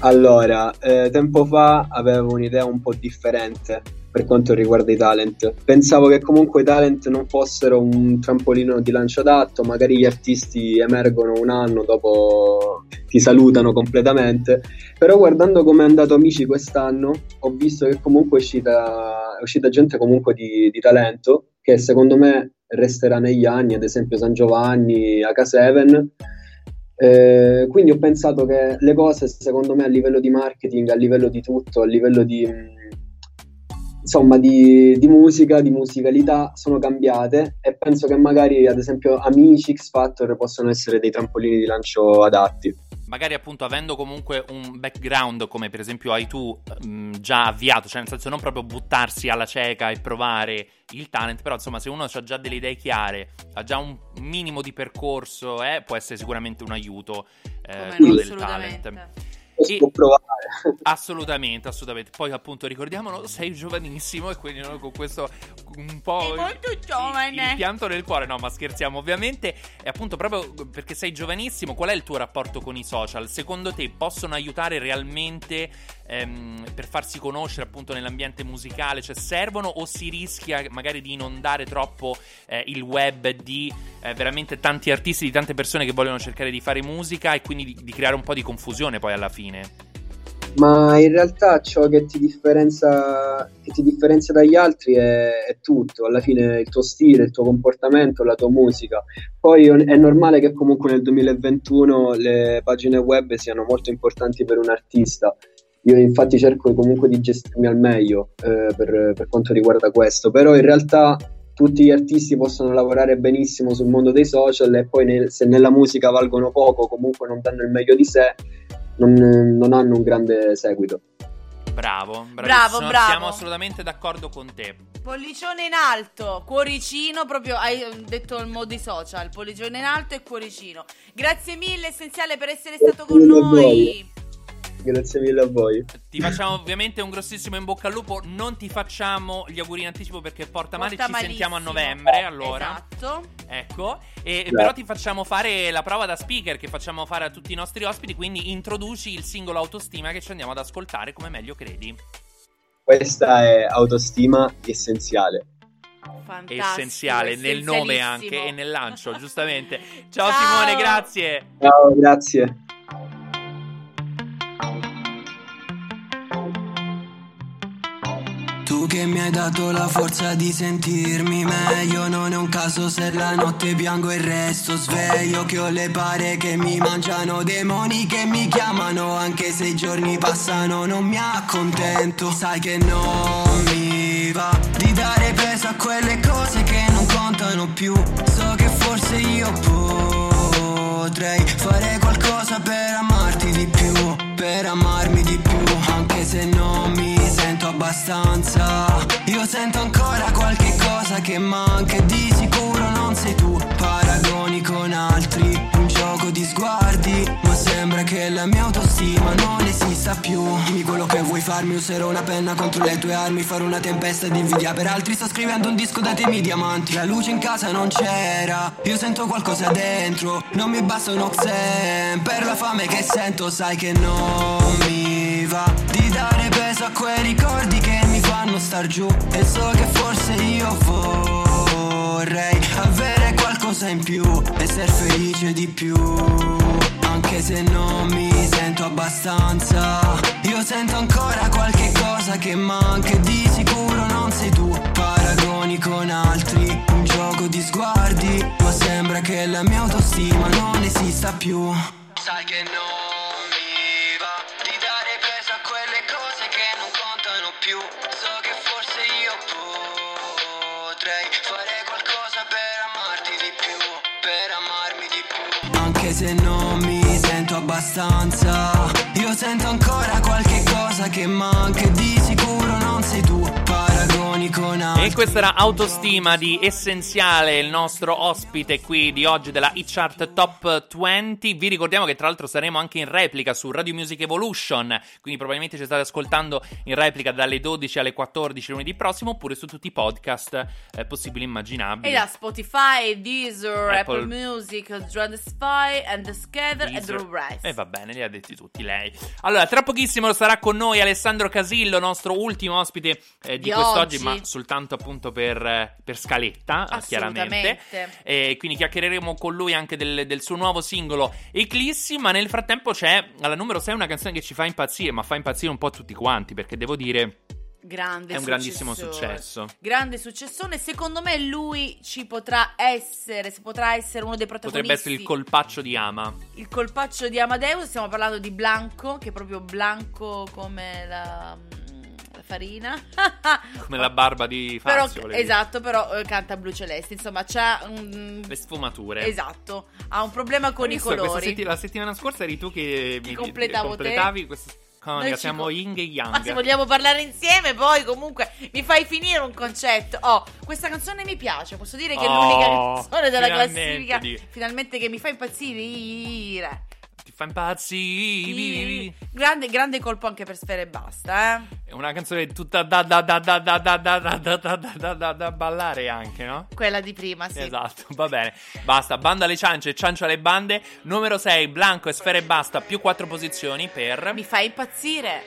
Allora, eh, tempo fa avevo un'idea un po' differente per quanto riguarda i talent. Pensavo che comunque i talent non fossero un trampolino di lancio adatto, magari gli artisti emergono un anno dopo ti salutano completamente, però guardando come è andato Amici quest'anno, ho visto che comunque è uscita, è uscita gente comunque di, di talento, che secondo me resterà negli anni, ad esempio San Giovanni, H7, eh, quindi ho pensato che le cose, secondo me, a livello di marketing, a livello di tutto, a livello di, insomma, di, di musica, di musicalità, sono cambiate e penso che magari, ad esempio, Amici, X Factor possano essere dei trampolini di lancio adatti. magari appunto avendo comunque un background come per esempio hai tu mh, già avviato, cioè nel senso non proprio buttarsi alla cieca e provare il talent, però insomma se uno ha già delle idee chiare, ha già un minimo di percorso, eh, può essere sicuramente un aiuto eh, quello no, del assolutamente. talent. Si può provare. Assolutamente, assolutamente. Poi appunto ricordiamolo, sei giovanissimo e quindi noi con questo un po' Sei molto il giovane. pianto nel cuore, no, ma scherziamo ovviamente. E appunto proprio perché sei giovanissimo, qual è il tuo rapporto con i social? Secondo te possono aiutare realmente ehm, per farsi conoscere appunto nell'ambiente musicale? Cioè servono o si rischia magari di inondare troppo eh, il web di eh, veramente tanti artisti, di tante persone che vogliono cercare di fare musica e quindi di, di creare un po' di confusione poi alla fine? Ma in realtà ciò che ti differenzia, che ti differenzia dagli altri è, è tutto, alla fine il tuo stile, il tuo comportamento, la tua musica. Poi è normale che comunque nel 2021 le pagine web siano molto importanti per un artista. Io infatti cerco comunque di gestirmi al meglio eh, per, per quanto riguarda questo, però in realtà tutti gli artisti possono lavorare benissimo sul mondo dei social e poi nel- se nella musica valgono poco, comunque non danno il meglio di sé, non, non hanno un grande seguito. Bravo. Bravo, bravo. Siamo assolutamente d'accordo con te. Pollicione in alto, cuoricino, proprio hai detto il modi social, pollicione in alto e cuoricino. Grazie mille essenziale per essere stato con noi. Grazie mille a voi. Ti facciamo ovviamente un grossissimo in bocca al lupo. Non ti facciamo gli auguri in anticipo perché porta male. Porta Ci malissimo. sentiamo a novembre. Allora, Esatto. ecco. E, però ti facciamo fare la prova da speaker che facciamo fare a tutti i nostri ospiti. Quindi introduci il singolo autostima che ci andiamo ad ascoltare come meglio credi. Questa è autostima essenziale. Fantastico, Essenziale nel nome anche e nel lancio, giustamente. Ciao, Ciao. Simone, grazie. Ciao, grazie. Tu che mi hai dato la forza di sentirmi meglio. Non è un caso se la notte piango e resto sveglio Che ho le pare che mi mangiano Demoni che mi chiamano Anche se i giorni passano non mi accontento. Sai che non mi va Di dare peso a quelle cose che non contano più. So che forse io potrei Fare qualcosa per amarti di più Per amarmi di più Anche se non mi abbastanza Io sento ancora qualche cosa che manca e di sicuro non sei tu. Paragoni con altri, un gioco di sguardi. Ma sembra che la mia autostima non esista più. Dimmi quello che vuoi farmi, userò una penna contro le tue armi. Farò una tempesta di invidia per altri. Sto scrivendo un disco dai temi diamanti. La luce in casa non c'era, io sento qualcosa dentro. Non mi basta un oxen. Per la fame che sento Sai che non mi va di dare peso a quei ricordi che mi fanno star giù. E so che forse io vorrei avere qualcosa in più Essere felice di più. Anche se non mi sento abbastanza Io sento ancora qualche cosa che manca e di sicuro non sei tu. Paragoni con altri, un gioco di sguardi Ma sembra che la mia autostima non esista più. Sai che non più E questa era Autostima di Essenziale, il nostro ospite qui di oggi della Hit Chart Top 20. Vi ricordiamo che tra l'altro saremo anche in replica su Radio Music Evolution, quindi probabilmente ci state ascoltando in replica dalle 12 alle 14 lunedì prossimo, oppure su tutti i podcast eh, possibili e immaginabili. E da Spotify, Deezer, Apple- Apple, Music, Spotify, and the Scatter e. The Rest. E va bene, li ha detti tutti lei. Allora, tra pochissimo sarà con noi Alessandro Casillo, nostro ultimo ospite eh, di, Di quest'oggi, oggi. ma soltanto appunto per, eh, per scaletta, eh, chiaramente. E quindi chiacchiereremo con lui anche del, del suo nuovo singolo Eclissi. Ma nel frattempo c'è alla numero 6 una canzone che ci fa impazzire, ma fa impazzire un po' tutti quanti. Perché devo dire, Grande è un grandissimo successore. successo. Grande successone. Secondo me lui ci potrà essere, se potrà essere uno dei protagonisti. Potrebbe essere il colpaccio di Ama. il colpaccio di Amadeus. Stiamo parlando di Blanco, che è proprio Blanco come La farina. Come la barba di però, Fazio. dire. esatto, però eh, canta blu celeste. Insomma, c'ha un. Le sfumature. Esatto, ha un problema con Hai i colori. setti- la settimana scorsa eri tu che mi completavo te. completavi questa conica. Siamo co- yin e yang. Ma se vogliamo parlare insieme, poi comunque mi fai finire un concetto. Oh, questa canzone mi piace. Posso dire che è Oh, l'unica canzone della classifica. di- Finalmente che mi fa impazzire. Ti fa impazzire. Grande, grande colpo anche per Sfere e Basta, eh. È una canzone tutta da da da da da da da da da da da da da da ballare anche, no? Quella di prima, sì. Esatto, va bene. Basta, banda alle ciance, ciancio alle bande. Numero 6, Blanco e Sfere e Basta, più 4 posizioni per... Mi fa impazzire.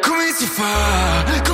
Come si fa? Come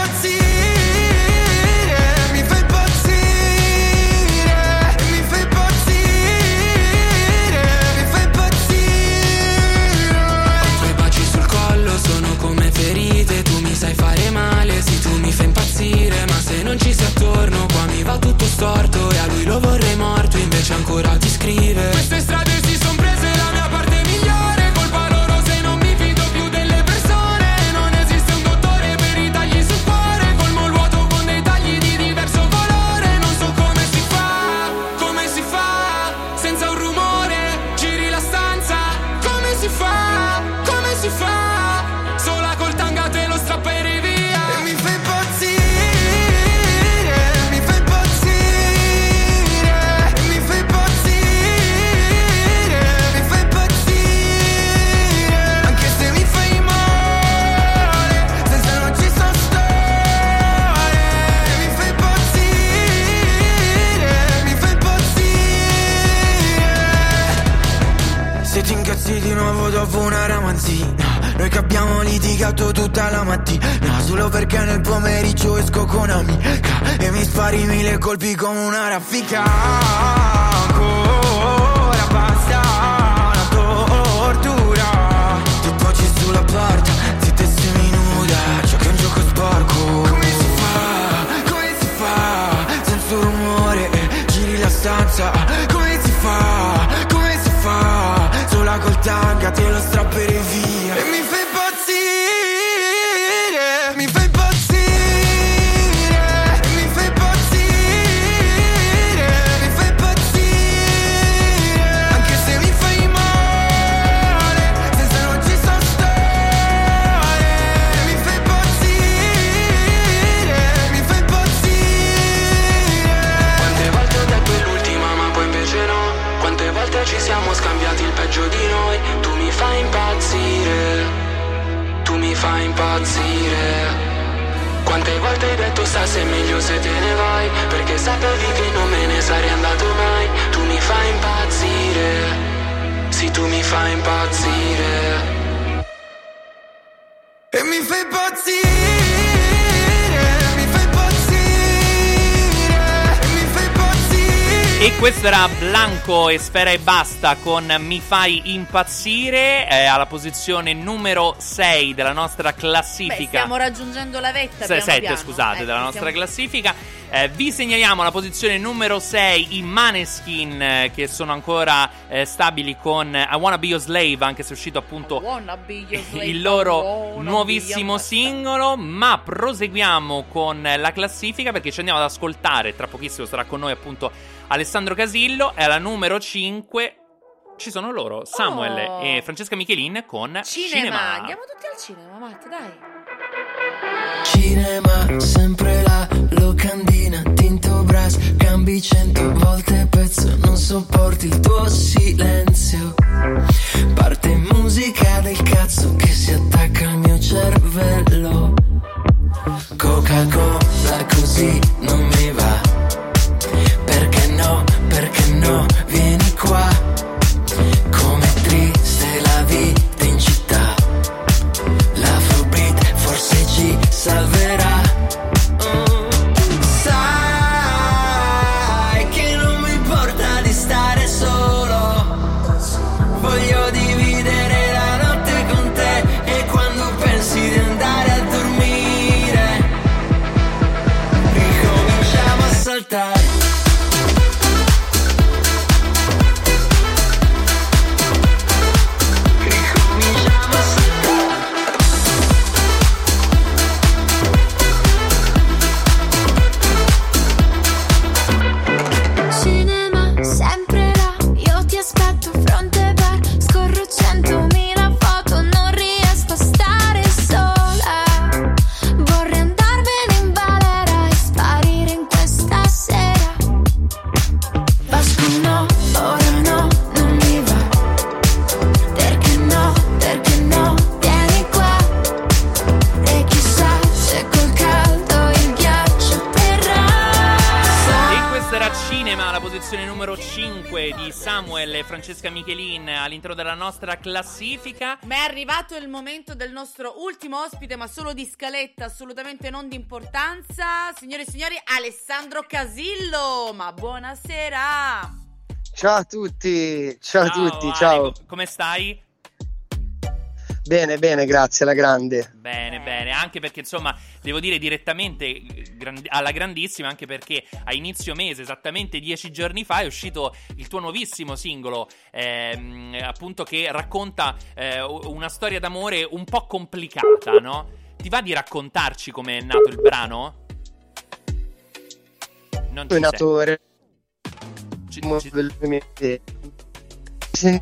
sai fare male, sì tu mi fai impazzire Ma se non ci sei attorno qua mi va tutto storto E a lui lo vorrei morto invece ancora ti scrive. Queste strade si son prese che abbiamo litigato tutta la mattina. Solo perché nel pomeriggio esco con amica E mi spari mille colpi come una raffica. Ancora basta una tortura. Ti poggi sulla porta, zitta e seminuda. Giochi un gioco sporco. Come si fa, come si fa? Senza rumore, giri la stanza. Come si fa, come si fa? Sola col tanga te lo strapperei se te ne vai Perché sapevi che non me ne sarei andato mai. Tu mi fai impazzire Sì tu mi fai impazzire. E mi fai impazzire E questo era Blanco e Sfera e Basta con Mi fai impazzire eh, alla posizione numero 6 della nostra Beh, classifica. stiamo raggiungendo la vetta. Se- piano sette, piano. scusate, Ecco, della nostra stiamo- classifica. Eh, vi segnaliamo la posizione numero 6 i Maneskin eh, che sono ancora eh, stabili con I Wanna Be Your Slave anche se è uscito appunto slave, il loro nuovissimo singolo ma proseguiamo con la classifica perché ci andiamo ad ascoltare tra pochissimo sarà con noi appunto Alessandro Casillo e alla numero 5 ci sono loro Samuel Oh. e Francesca Michelin con Cinema. Cinema. Andiamo tutti al cinema, Matt, dai. Cinema, sempre la locandina, tinto brass, cambi cento volte pezzo, non sopporti il tuo silenzio. Parte musica del cazzo che si attacca al mio cervello. Coca-Cola così non mi 5 di Samuel e Francesca Michelin all'interno della nostra classifica. Ma è arrivato il momento del nostro ultimo ospite, ma solo di scaletta, assolutamente non di importanza. Signore e signori, Alessandro Casillo. Ma buonasera. Ciao a tutti, ciao, a tutti, Ale, ciao. co- come stai? Bene, bene, grazie, alla grande. Bene, bene, anche perché insomma, devo dire direttamente grandi- alla grandissima, anche perché a inizio mese, esattamente dieci giorni fa, è uscito il tuo nuovissimo singolo, ehm, appunto che racconta eh, una storia d'amore un po' complicata, no? Ti va di raccontarci come è nato il brano? Non È ci nato velocemente. Sì,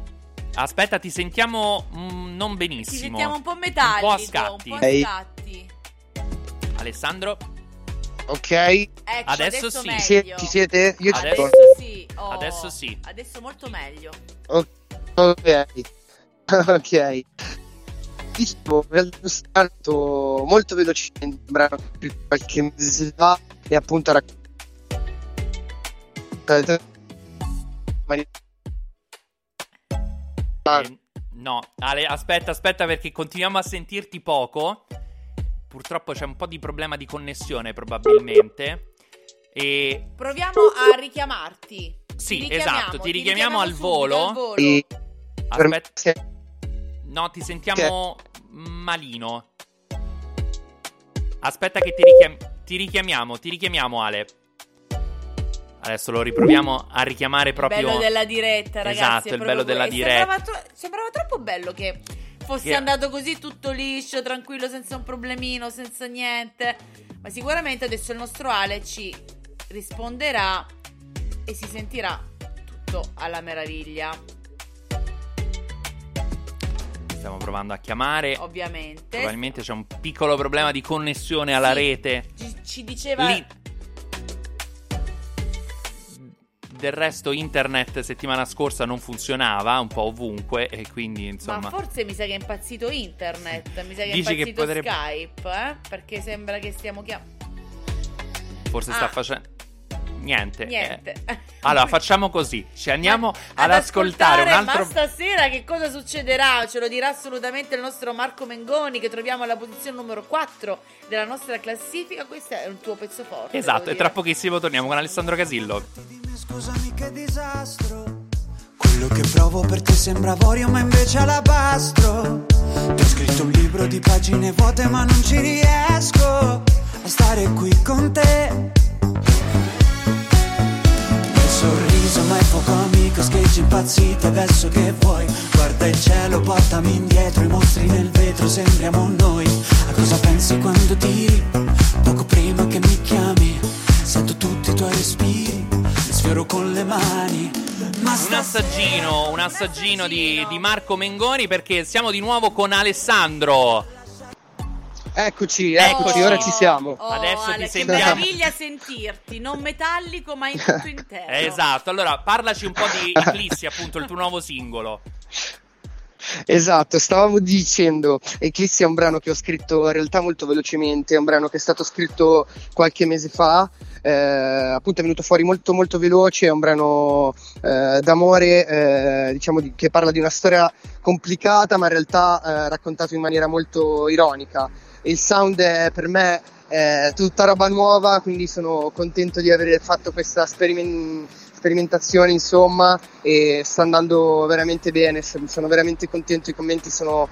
Aspetta, ti sentiamo mm, non benissimo. sentiamo un po' Un metallico. po' a scatti. un po' a scatti. Alessandro? Ok, Ecco, Adesso adesso, sì. ci, meglio. siete, ci siete? Io ci Adesso- sono. Adesso sì. oh, Adesso sì. Adesso molto meglio. Ok, ok. Dicevo, stato molto velocemente un qualche mese fa e appunto ha raccontato Eh, no, Ale, aspetta, aspetta perché continuiamo a sentirti poco. Purtroppo c'è un po' di problema di connessione probabilmente. E Proviamo a richiamarti. Sì, Ti richiamiamo, esatto, ti richiamiamo al subito, volo. al volo. E- aspetta. No, ti sentiamo malino. Aspetta che ti, richiam- ti richiamiamo, ti richiamiamo Ale. Adesso lo riproviamo a richiamare proprio. Il bello della diretta, ragazzi. Esatto, il bello della que- diretta. Sembrava, tro- sembrava troppo bello che fosse Che- andato così tutto liscio, tranquillo, senza un problemino, senza niente. Ma sicuramente adesso il nostro Ale ci risponderà e si sentirà tutto alla meraviglia. Stiamo provando a chiamare. Ovviamente. Probabilmente c'è un piccolo problema di connessione alla Sì. rete. Ci, ci diceva. Lì- Del resto internet settimana scorsa non funzionava un po' ovunque e quindi Ma insomma forse mi sa che è impazzito internet. Mi sa che è Dici che impazzito potrebbe- Skype, eh? Perché sembra che stiamo chiamando. forse Ah. sta facendo niente. Niente. eh. Allora facciamo così, ci andiamo ad, ad ascoltare un ascoltare, altro Ma stasera che cosa succederà? Ce lo dirà assolutamente il nostro Marco Mengoni che troviamo alla posizione numero 4 della nostra classifica. Questo è un tuo pezzo forte. Esatto, e tra pochissimo torniamo con Alessandro Casillo. Scusami che disastro Quello che provo per te sembra avorio ma invece alabastro Ti ho scritto un libro di pagine vuote ma non ci riesco A stare qui con te ma poco amico Scheggi impazzito adesso che vuoi Guarda il cielo, portami indietro I mostri nel vetro, sembriamo noi A cosa pensi quando tiri? Poco prima che mi chiami Sento tutti i tuoi respiri sfioro con le mani Ma Un assaggino, un assaggino di, di Marco Mengoni perché siamo di nuovo con Alessandro. Eccoci, eccoci, ora ci siamo. Oh, Adesso ti Ale, che sentiamo. meraviglia sentirti, non metallico ma in tutto intero. Esatto, allora parlaci un po' di Eclissi, appunto, il tuo nuovo singolo. Esatto, stavamo dicendo, Eclissi è un brano che ho scritto in realtà molto velocemente, è un brano che è stato scritto qualche mese fa, eh, appunto è venuto fuori molto molto veloce, è un brano eh, d'amore, eh, diciamo di- che parla di una storia complicata ma in realtà eh, raccontato in maniera molto ironica. Il sound è per me è tutta roba nuova, quindi sono contento di aver fatto questa sperimen- sperimentazione, insomma, e sta andando veramente bene. Sono veramente contento, i commenti sono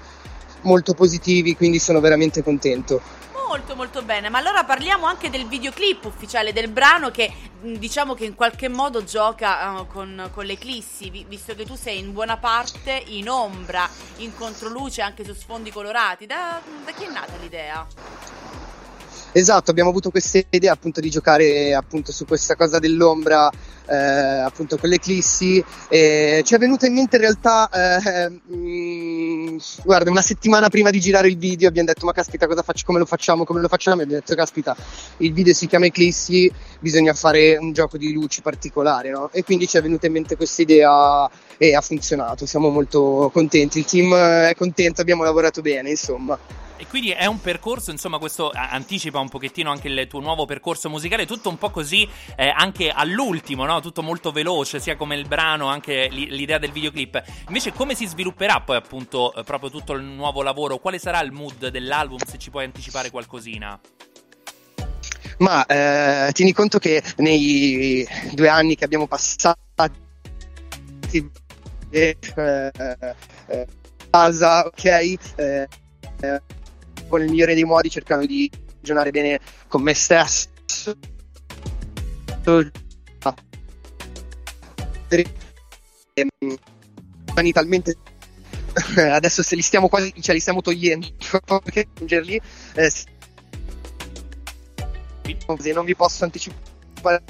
molto positivi, quindi sono veramente contento. Molto molto bene, ma allora parliamo anche del videoclip ufficiale del brano che mh, diciamo che in qualche modo gioca eh, con, con l'eclissi, vi- visto che tu sei in buona parte in ombra, in controluce anche su sfondi colorati. Da, da chi è nata l'idea? Esatto, abbiamo avuto questa idea appunto di giocare appunto su questa cosa dell'ombra, eh, appunto con l'eclissi. E ci è venuta in mente in realtà, eh, mm, guarda, una settimana prima di girare il video abbiamo detto ma caspita cosa faccio, come lo facciamo, come lo facciamo? E abbiamo detto caspita, il video si chiama Eclissi, bisogna fare un gioco di luci particolare, no? E quindi ci è venuta in mente questa idea e ha funzionato, siamo molto contenti, il team è contento, abbiamo lavorato bene, insomma. E quindi è un percorso, insomma, questo anticipa un pochettino anche il tuo nuovo percorso musicale, tutto un po' così eh, anche all'ultimo, no? Tutto molto veloce, sia come il brano, anche li- l'idea del videoclip. Invece come si svilupperà poi appunto eh, proprio tutto il nuovo lavoro? Quale sarà il mood dell'album, se ci puoi anticipare qualcosina? Ma eh, tieni conto che nei due anni che abbiamo passato eh, eh, casa, ok, eh, eh, con il migliore dei modi cercando di ragionare bene con me stesso. Talmente adesso se li stiamo quasi ce li stiamo togliendo perché aggiungerli eh, se non vi posso anticipare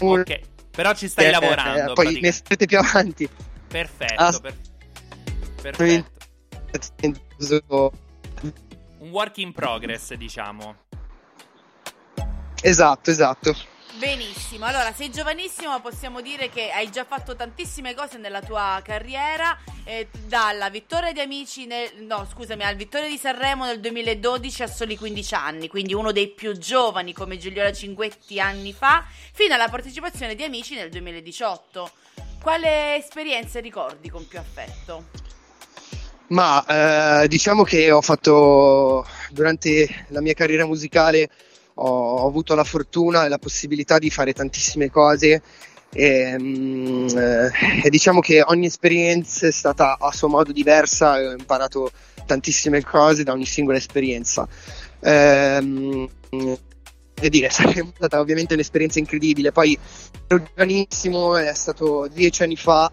Ok, però ci stai eh, lavorando. eh, poi ne sarete più avanti Perfetto, Ah, per- perfetto. Un work in progress, diciamo. esatto esatto Benissimo, allora sei giovanissimo, possiamo dire che hai già fatto tantissime cose nella tua carriera, eh, dalla vittoria di Amici, nel, no scusami, al vittoria di Sanremo nel 2012 a soli 15 anni, quindi uno dei più giovani come Giuliola Cinquetti anni fa, fino alla partecipazione di Amici nel 2018. Quale esperienze ricordi con più affetto? Ma eh, diciamo che ho fatto durante la mia carriera musicale ho, ho avuto la fortuna e la possibilità di fare tantissime cose e, mm, eh, diciamo che ogni esperienza è stata a suo modo diversa e ho imparato tantissime cose da ogni singola esperienza. Ehm, che dire, è stata ovviamente un'esperienza incredibile. Poi ero giovanissimo, è stato dieci anni fa,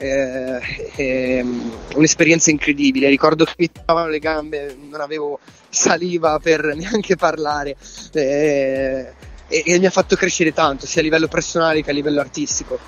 eh, ehm, un'esperienza incredibile. Ricordo che mi trovavano le gambe, non avevo saliva per neanche parlare. eh, e, e mi ha fatto crescere tanto, sia a livello personale che a livello artistico.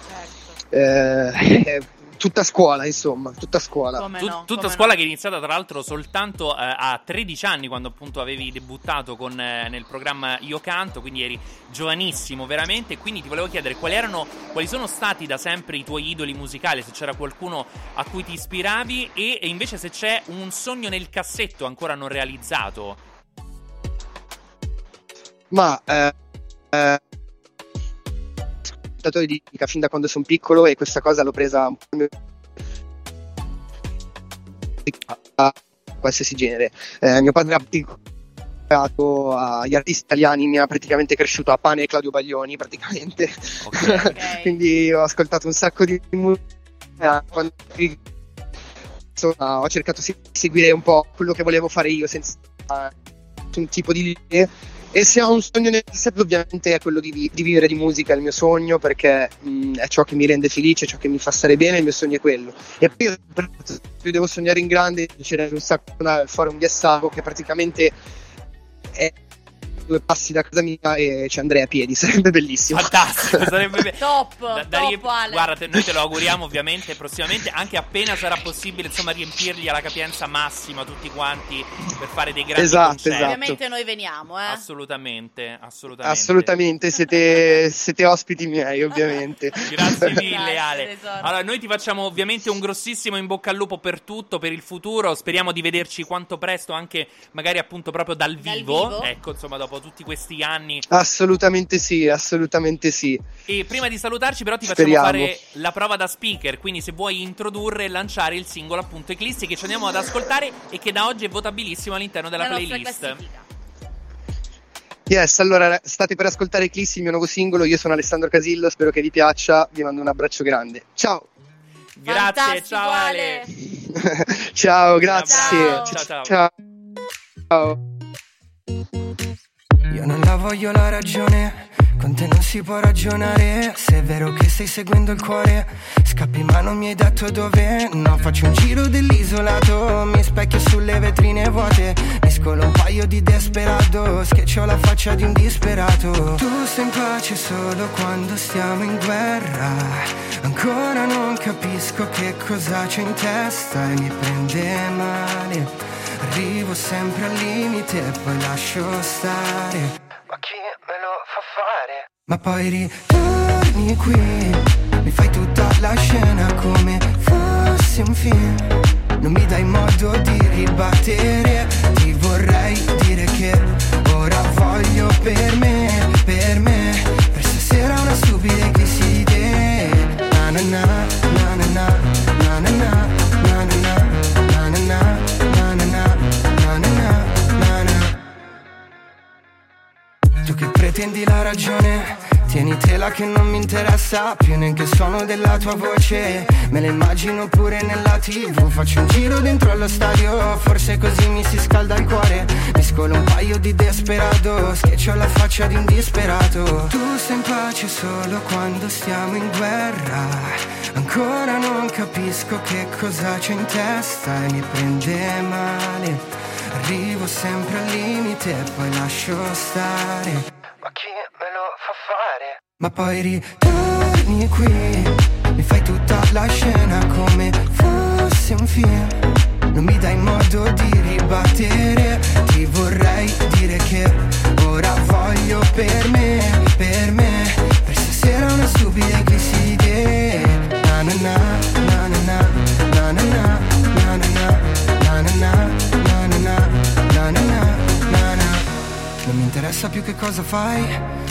Eh, eh, tutta scuola, insomma, tutta scuola. Tut- tutta scuola che è iniziata tra l'altro soltanto eh, a 13 anni quando appunto avevi debuttato con, eh, nel programma Io Canto, quindi eri giovanissimo veramente, quindi ti volevo chiedere quali erano, quali sono stati da sempre i tuoi idoli musicali, se c'era qualcuno a cui ti ispiravi e, e invece se c'è un sogno nel cassetto ancora non realizzato. Ma eh, eh, ascoltatore di musica fin da quando sono piccolo e questa cosa l'ho presa un po' a qualsiasi genere. Eh, mio padre ha agli artisti italiani, mi ha praticamente cresciuto a pane e Claudio Baglioni, praticamente. Quindi ho ascoltato un sacco di musica. Quando insomma, ho cercato di seguire un po' quello che volevo fare io senza un tipo di linee. E se ho un sogno nel cassetto, ovviamente è quello di, vi- di vivere di musica, è il mio sogno, perché mh, è ciò che mi rende felice, è ciò che mi fa stare bene, il mio sogno è quello. E poi io devo sognare in grande, c'era un sacco forum di Assago, che praticamente è due passi da casa mia e ci andrei a piedi, sarebbe bellissimo. Fantastico, sarebbe be- Top, da, da top riemp-. Guarda, te- noi te lo auguriamo ovviamente prossimamente, anche appena sarà possibile, insomma, riempirli alla capienza massima tutti quanti per fare dei grandi Esatto, concerti. esatto. Ovviamente noi veniamo, eh. Assolutamente, assolutamente. Assolutamente, siete, siete ospiti miei, ovviamente. Grazie mille Ale. Allora, noi ti facciamo ovviamente un grossissimo in bocca al lupo per tutto, per il futuro. Speriamo di vederci quanto presto, anche magari appunto proprio dal vivo. vivo. Ecco, insomma, dopo tutti questi anni. Assolutamente sì, assolutamente sì. E prima di salutarci, però, ti facciamo Speriamo. fare la prova da speaker. Quindi, se vuoi introdurre e lanciare il singolo, appunto, Eclissi, che ci andiamo ad ascoltare e che da oggi è votabilissimo all'interno della La playlist. Yes, allora state per ascoltare Eclissi, il mio nuovo singolo. Io sono Alessandro Casillo, spero che vi piaccia. Vi mando un abbraccio grande. Ciao. Grazie, Fantastico, ciao Ale. Ciao, grazie. Ciao, ciao, ciao. Ciao. Io non la voglio la ragione, con te non si può ragionare. Se è vero che stai seguendo il cuore, scappi ma non mi hai detto dove. No, faccio un giro dell'isolato, mi specchio sulle vetrine vuote. Mescolo un paio di desperado, schiaccio la faccia di un disperato. Tu stai in pace solo quando stiamo in guerra. Ancora non capisco che cosa c'è in testa e mi prende male. Arrivo sempre al limite e poi lascio stare. Ma chi me lo fa fare? Ma poi ritorni qui, mi fai tutta la scena come fosse un film. non mi dai modo di ribattere Ti vorrei dire che ora voglio per me, per me Per stasera una stupida te Na na na, na na na, na na pretendi la ragione Tienitela che non mi interessa più neanche il suono della tua voce. Me la immagino pure nella tv Faccio un giro dentro allo stadio Forse così mi si scalda il cuore. Mi scolo un paio di desperado Schiaccio la faccia di un disperato. Tu sei in pace solo quando stiamo in guerra. Ancora non capisco che cosa c'è in testa E mi prende male. Arrivo sempre al limite e poi lascio stare Ma chi me lo fa fare? Ma poi ritorni qui Mi fai tutta la scena come fosse un film. Non mi dai modo di ribattere Ti vorrei dire che ora voglio per me, per me. Per stasera una stupida di te Na na na, na interessa più che cosa fai,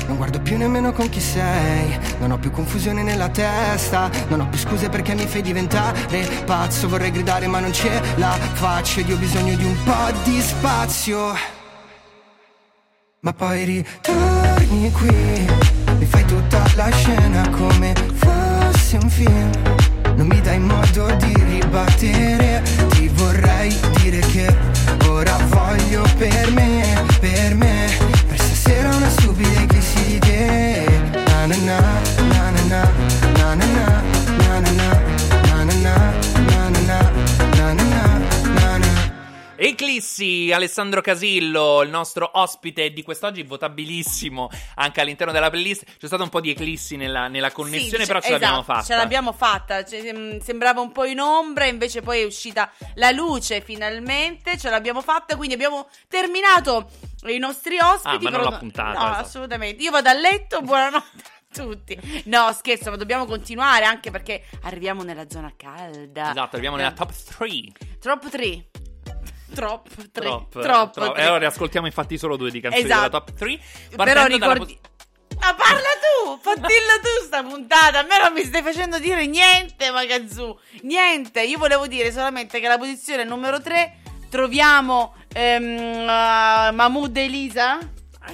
non guardo più nemmeno con chi sei, non ho più confusione nella testa, non ho più scuse perché mi fai diventare pazzo, vorrei gridare ma non ce la faccio io ho bisogno di un po' di spazio. Ma poi ritorni qui, mi fai tutta la scena come fosse un film, non mi dai modo di ribattere, ti vorrei dire che ora voglio per me, per me, per stasera una stupida eclissi di te. Na na na, na na na, na na na, na na na, na na na, na na na, na na na, na na. Eclissi, Alessandro Casillo, il nostro ospite di quest'oggi, votabilissimo anche all'interno della playlist. C'è stato un po' di eclissi nella, nella connessione, Sì, però ce esatto, l'abbiamo fatta. Ce l'abbiamo fatta. Cioè, sembrava un po' in ombra, invece poi è uscita la luce finalmente. Ce l'abbiamo fatta, quindi abbiamo terminato i nostri ospiti. Ah, ma non la puntata, No, esatto. assolutamente. Io vado a letto, buonanotte. a Tutti, no scherzo, ma dobbiamo continuare anche perché arriviamo nella zona calda. Esatto, arriviamo nella top 3. Top 3. Troppo 3. Troppo, Troppo. troppo. tre. E allora ascoltiamo infatti solo due di canzoni Esatto. della top 3. Però ricordi. Ma parla tu, fatilla tu sta puntata. A me non mi stai facendo dire niente, Magazzu. Niente. Io volevo dire solamente che alla posizione numero 3 troviamo ehm, uh, Mahmood e Elisa.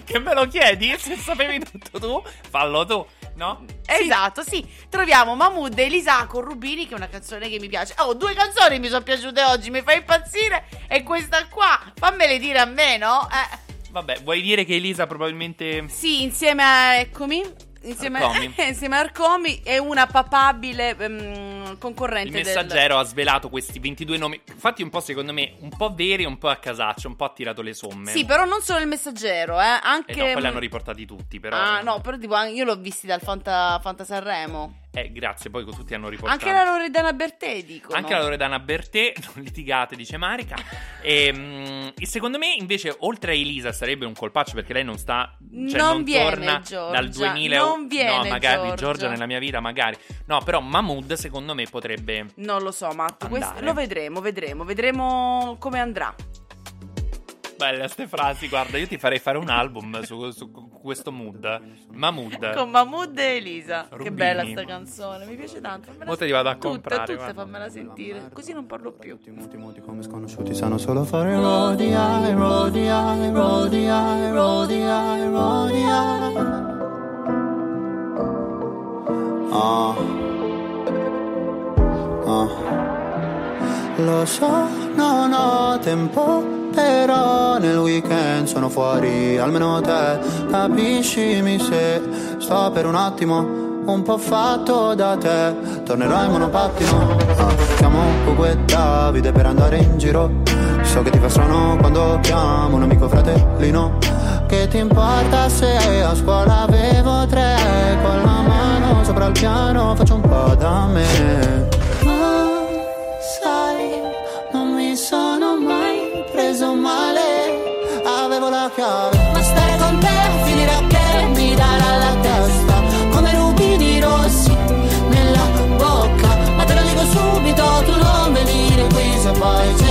Che me lo chiedi? Se sapevi tutto tu, fallo tu, no? Esatto, sì. Troviamo Mahmood e Elisa con Rubini, che è una canzone che mi piace. Oh, due canzoni mi sono piaciute oggi, mi fai impazzire. E questa qua, fammele dire a me, no? Eh. Vabbè, vuoi dire che Elisa probabilmente... Sì, insieme a Eccomi. Insieme, Arcomi. insieme a Arcomi è una papabile Il concorrente del... messaggero ha svelato questi 22 nomi, infatti un po' secondo me, un po' veri e un po' a casaccio, un po' ha tirato le somme. Sì, però non solo il messaggero, eh, anche... E no, poi li hanno riportati tutti, però... Ah, no, però tipo io l'ho visti dal Fanta, Fanta Sanremo. Eh, grazie, poi tutti hanno riportato. Anche la Loredana Bertè, dicono. Anche la Loredana Bertè, non litigate, dice Marica. E, mm, e secondo me, invece, oltre a Elisa, sarebbe un colpaccio perché lei non sta. Cioè, Non non, viene, torna Giorgia, dal 2000. non viene, no, magari Giorgia. Giorgia nella mia vita, magari. No, però Mahmood, secondo me, potrebbe. Non lo so, Matt, questo- lo vedremo, vedremo, vedremo come andrà. Belle queste frasi, guarda, io ti farei fare un album su, su questo mood. Mahmood. Con Mahmood e Elisa. Che Rubini. bella sta canzone, mi piace tanto. fammela Mo te li vado a tutte, comprare, Tutte, fammela sentire, così non parlo più. Come sconosciuti sanno solo fare rodia, rodia, rodia, rodia, rodia. Ah. Ah. Lo so, non ho tempo, però nel weekend sono fuori, almeno te capiscimi se sto per un attimo un po' fatto da te. Tornerò in monopattino, chiamo Ugo e Davide per andare in giro. So che ti fa strano quando chiamo un amico fratellino. Che ti importa se a scuola avevo tre con la mano sopra il piano faccio un po' da me. Chiave. Ma stare con te finirà che mi darà la testa come rubini rossi nella bocca. Ma te lo dico subito, tu non venire qui se poi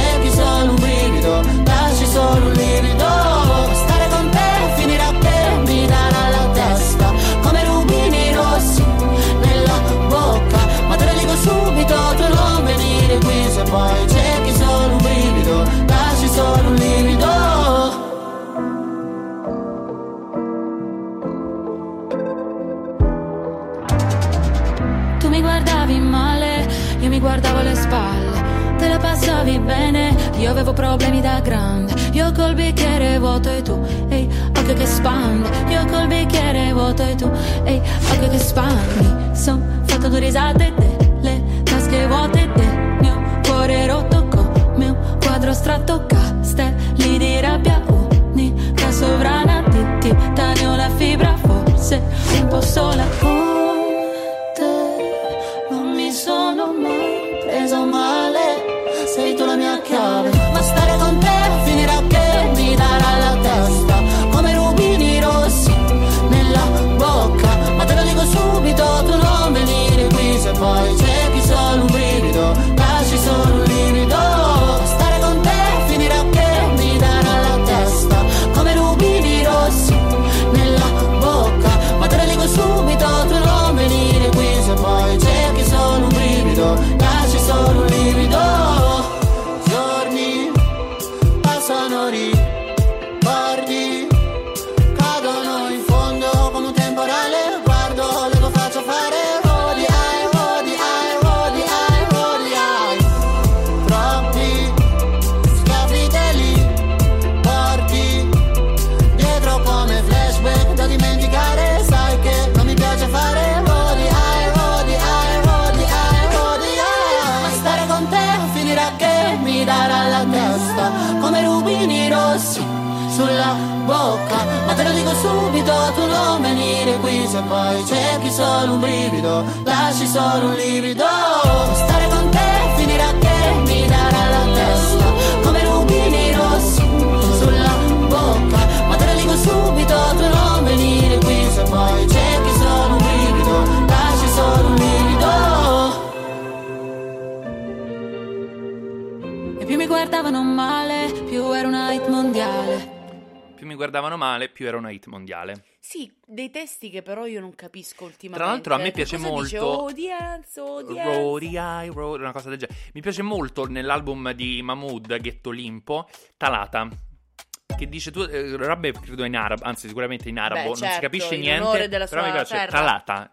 guardavo alle spalle. Te la passavi bene, io avevo problemi da grande. Io col bicchiere vuoto e tu, ehi, occhio che spandi. Io col bicchiere vuoto e tu, ehi, occhio che spandi. Son fatto due risate delle tasche vuote del mio cuore rotto come un quadro astratto castelli di rabbia unica sovrana di titanio la fibra forse un po' sola con un brivido lasci solo un livido stare guardavano male, più era una hit mondiale. Sì, dei testi che però io non capisco ultimamente. Tra l'altro a me Che piace cosa dice? molto- Audience, audience. Roady I Road, una cosa del genere. Mi piace molto nell'album di Mahmood, Ghetto Limpo, Talata. Che dice tu, eh, robe credo in arabo, anzi sicuramente in arabo, Beh, non si certo, capisce niente. però mi piace terra. Talata.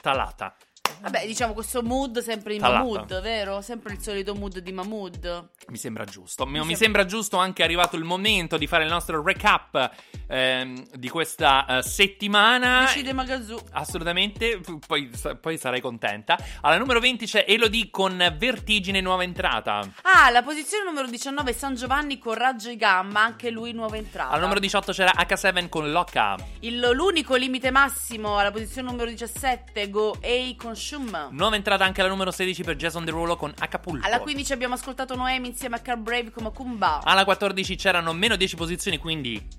Talata. Vabbè, diciamo questo mood sempre in Talata. Mahmood, vero? Sempre il solito mood di Mahmood. Mi sembra giusto. Mi, mi sembra- sembra giusto anche arrivato il momento di fare il nostro recap ehm, di questa eh, settimana. Decide Magazù. Assolutamente, poi, poi sarai contenta. Alla numero 20 c'è Elodie con Vertigine nuova entrata. Ah, la posizione numero 19 San Giovanni con Raggio e Gamma, anche lui nuova entrata. Al numero 18 c'era H7 con Locca. Il- l'unico limite massimo alla posizione numero 17 Go A con Shum. Nuova entrata anche alla numero 16 per Jason Derulo con Acapulco. Alla 15 abbiamo ascoltato Noemi insieme a Car Brave come Kumba. Alla 14 c'erano meno 10 posizioni, quindi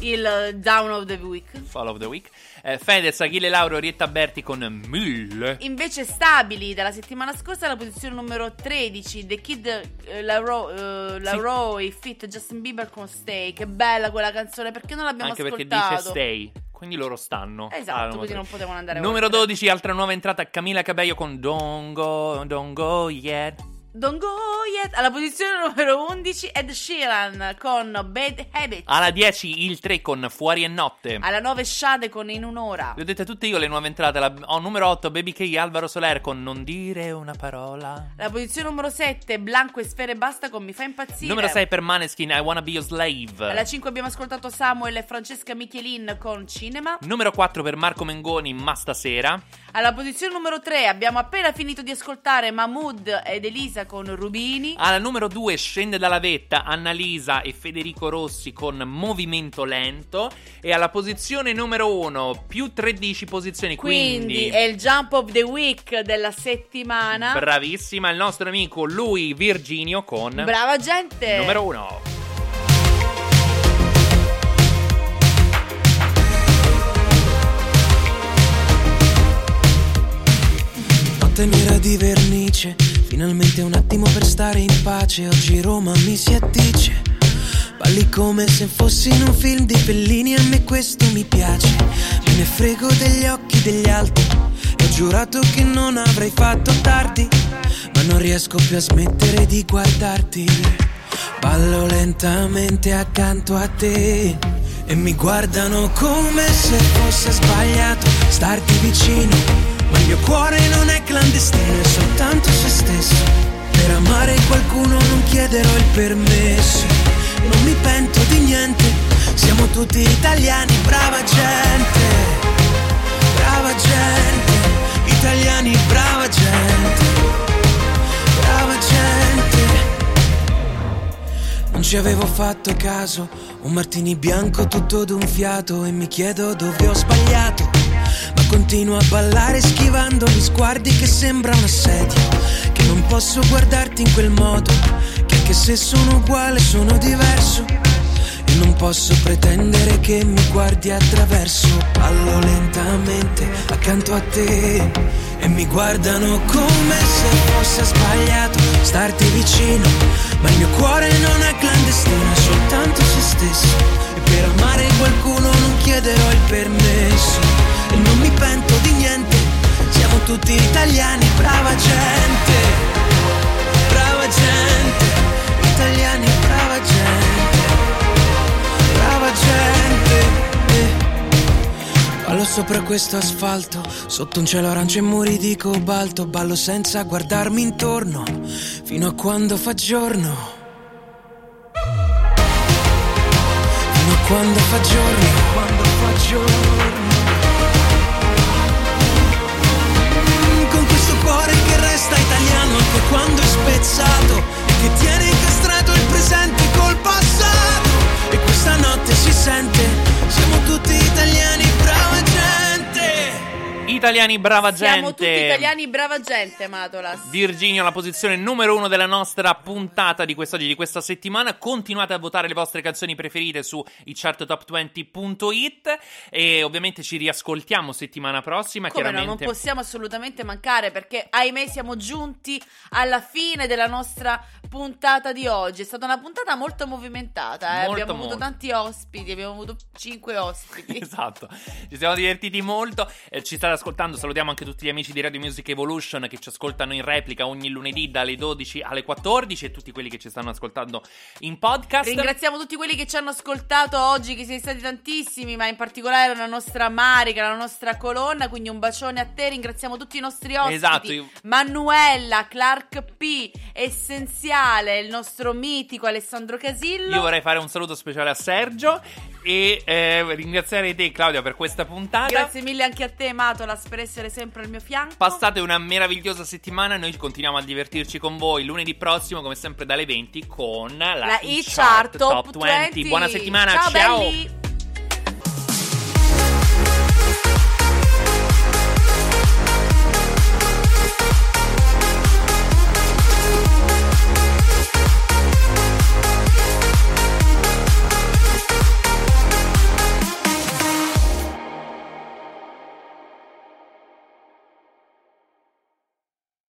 Il eh, Down of the Week. Fall of the Week. Eh, Fedez, Achille Lauro, Orietta Berti con 1000. Invece stabili dalla settimana scorsa alla posizione numero 13 The Kid eh, Laroi eh, Laroi Fit Justin Bieber con Stay. Che bella quella canzone, perché non l'abbiamo Anche perché ascoltato? dice stay. Quindi loro stanno. Esatto, numero quindi non 13. potevano andare Numero oltre. 12, altra nuova entrata, Camila Cabello con Don't Go, Don't Go Yet. Don't go yet. Alla posizione numero 11 Ed Sheeran con Bad Habit. Alla 10, il 3 con Fuori e Notte. Alla 9 Shade con In un'ora. Le ho dette tutte io le nuove entrate. La, ho numero 8, Baby K, Alvaro Soler con Non dire una parola. La posizione numero 7 Blanco e Sfere Basta con Mi fa impazzire. Numero 6 per Maneskin, I Wanna Be Your Slave. Alla 5 abbiamo ascoltato Samuel e Francesca Michelin con Cinema. Numero 4 per Marco Mengoni, Ma stasera. Alla posizione numero 3 abbiamo appena finito di ascoltare Mahmood ed Elisa con Rubini. Alla numero 2 scende dalla vetta Annalisa e Federico Rossi con Movimento Lento. E alla posizione numero 1, più 13 posizioni. Quindi, Quindi, è il Jump of the Week della settimana. bravissima il nostro amico lui Virginio con Brava gente. numero 1. Notte nera di vernice, finalmente un attimo per stare in pace. Oggi Roma mi si addice. Balli come se fossi in un film di Fellini, a me questo mi piace. Me ne frego degli occhi degli altri. E ho giurato che non avrei fatto tardi, ma non riesco più a smettere di guardarti. Ballo lentamente accanto a te. E mi guardano come se fosse sbagliato starti vicino Ma il mio cuore non è clandestino, è soltanto se stesso. Per amare qualcuno non chiederò il permesso. Non mi pento di niente, siamo tutti italiani, brava gente. Brava gente, italiani, brava gente. Brava gente. Non ci avevo fatto caso, un martini bianco tutto d'un fiato e mi chiedo dove ho sbagliato. Continuo a ballare schivando gli sguardi che sembra un assedio. Che non posso guardarti in quel modo, che anche se sono uguale sono diverso. E non posso pretendere che mi guardi attraverso. Ballo lentamente accanto a te e mi guardano come se fosse sbagliato starti vicino. Ma il mio cuore non è clandestino, è soltanto se stesso. Per amare qualcuno non chiederò il permesso. E non mi pento di niente, siamo tutti italiani, brava gente. Brava gente, italiani, brava gente. Brava gente. eh. Ballo sopra questo asfalto, sotto un cielo arancio e muri di cobalto, ballo senza guardarmi intorno, fino a quando fa giorno. Quando fa giorno, quando fa giorno. Con questo cuore che resta italiano anche quando è spezzato e che tiene incastrato il presente col passato. E questa notte si sente, siamo tutti italiani, gente. Italiani, brava Siamo gente. tutti italiani, brava gente, Matolas. Virginio, la posizione numero uno della nostra puntata di quest'oggi, di questa settimana. Continuate a votare le vostre canzoni preferite su icharttop20.it e ovviamente ci riascoltiamo settimana prossima. Come no, non chiaramente. possiamo assolutamente mancare perché, ahimè, siamo giunti alla fine della nostra puntata di oggi. È stata una puntata molto movimentata. eh. Molto, abbiamo avuto molto. tanti ospiti, abbiamo avuto cinque ospiti. Esatto, ci siamo divertiti molto. Eh, ci state ascoltando. Salutiamo anche tutti gli amici di Radio Music Evolution che ci ascoltano in replica ogni lunedì dalle 12 alle 14 e tutti quelli che ci stanno ascoltando in podcast. Ringraziamo tutti quelli che ci hanno ascoltato oggi, che siete stati tantissimi, ma in particolare la nostra Marica, la nostra colonna. Quindi un bacione a te. Ringraziamo tutti i nostri ospiti: Esatto, io- Manuela, Clark P, Essenziale, il nostro mitico Alessandro Casillo. Io vorrei fare un saluto speciale a Sergio e eh, ringraziare te, Claudia, per questa puntata. Grazie mille anche a te, Matolas, per essere sempre al mio fianco. Passate una meravigliosa settimana. Noi continuiamo a divertirci con voi lunedì prossimo, come sempre dalle 20, con la, La E E-Chart Top Top 20. 20. Buona settimana, Ciao, ciao.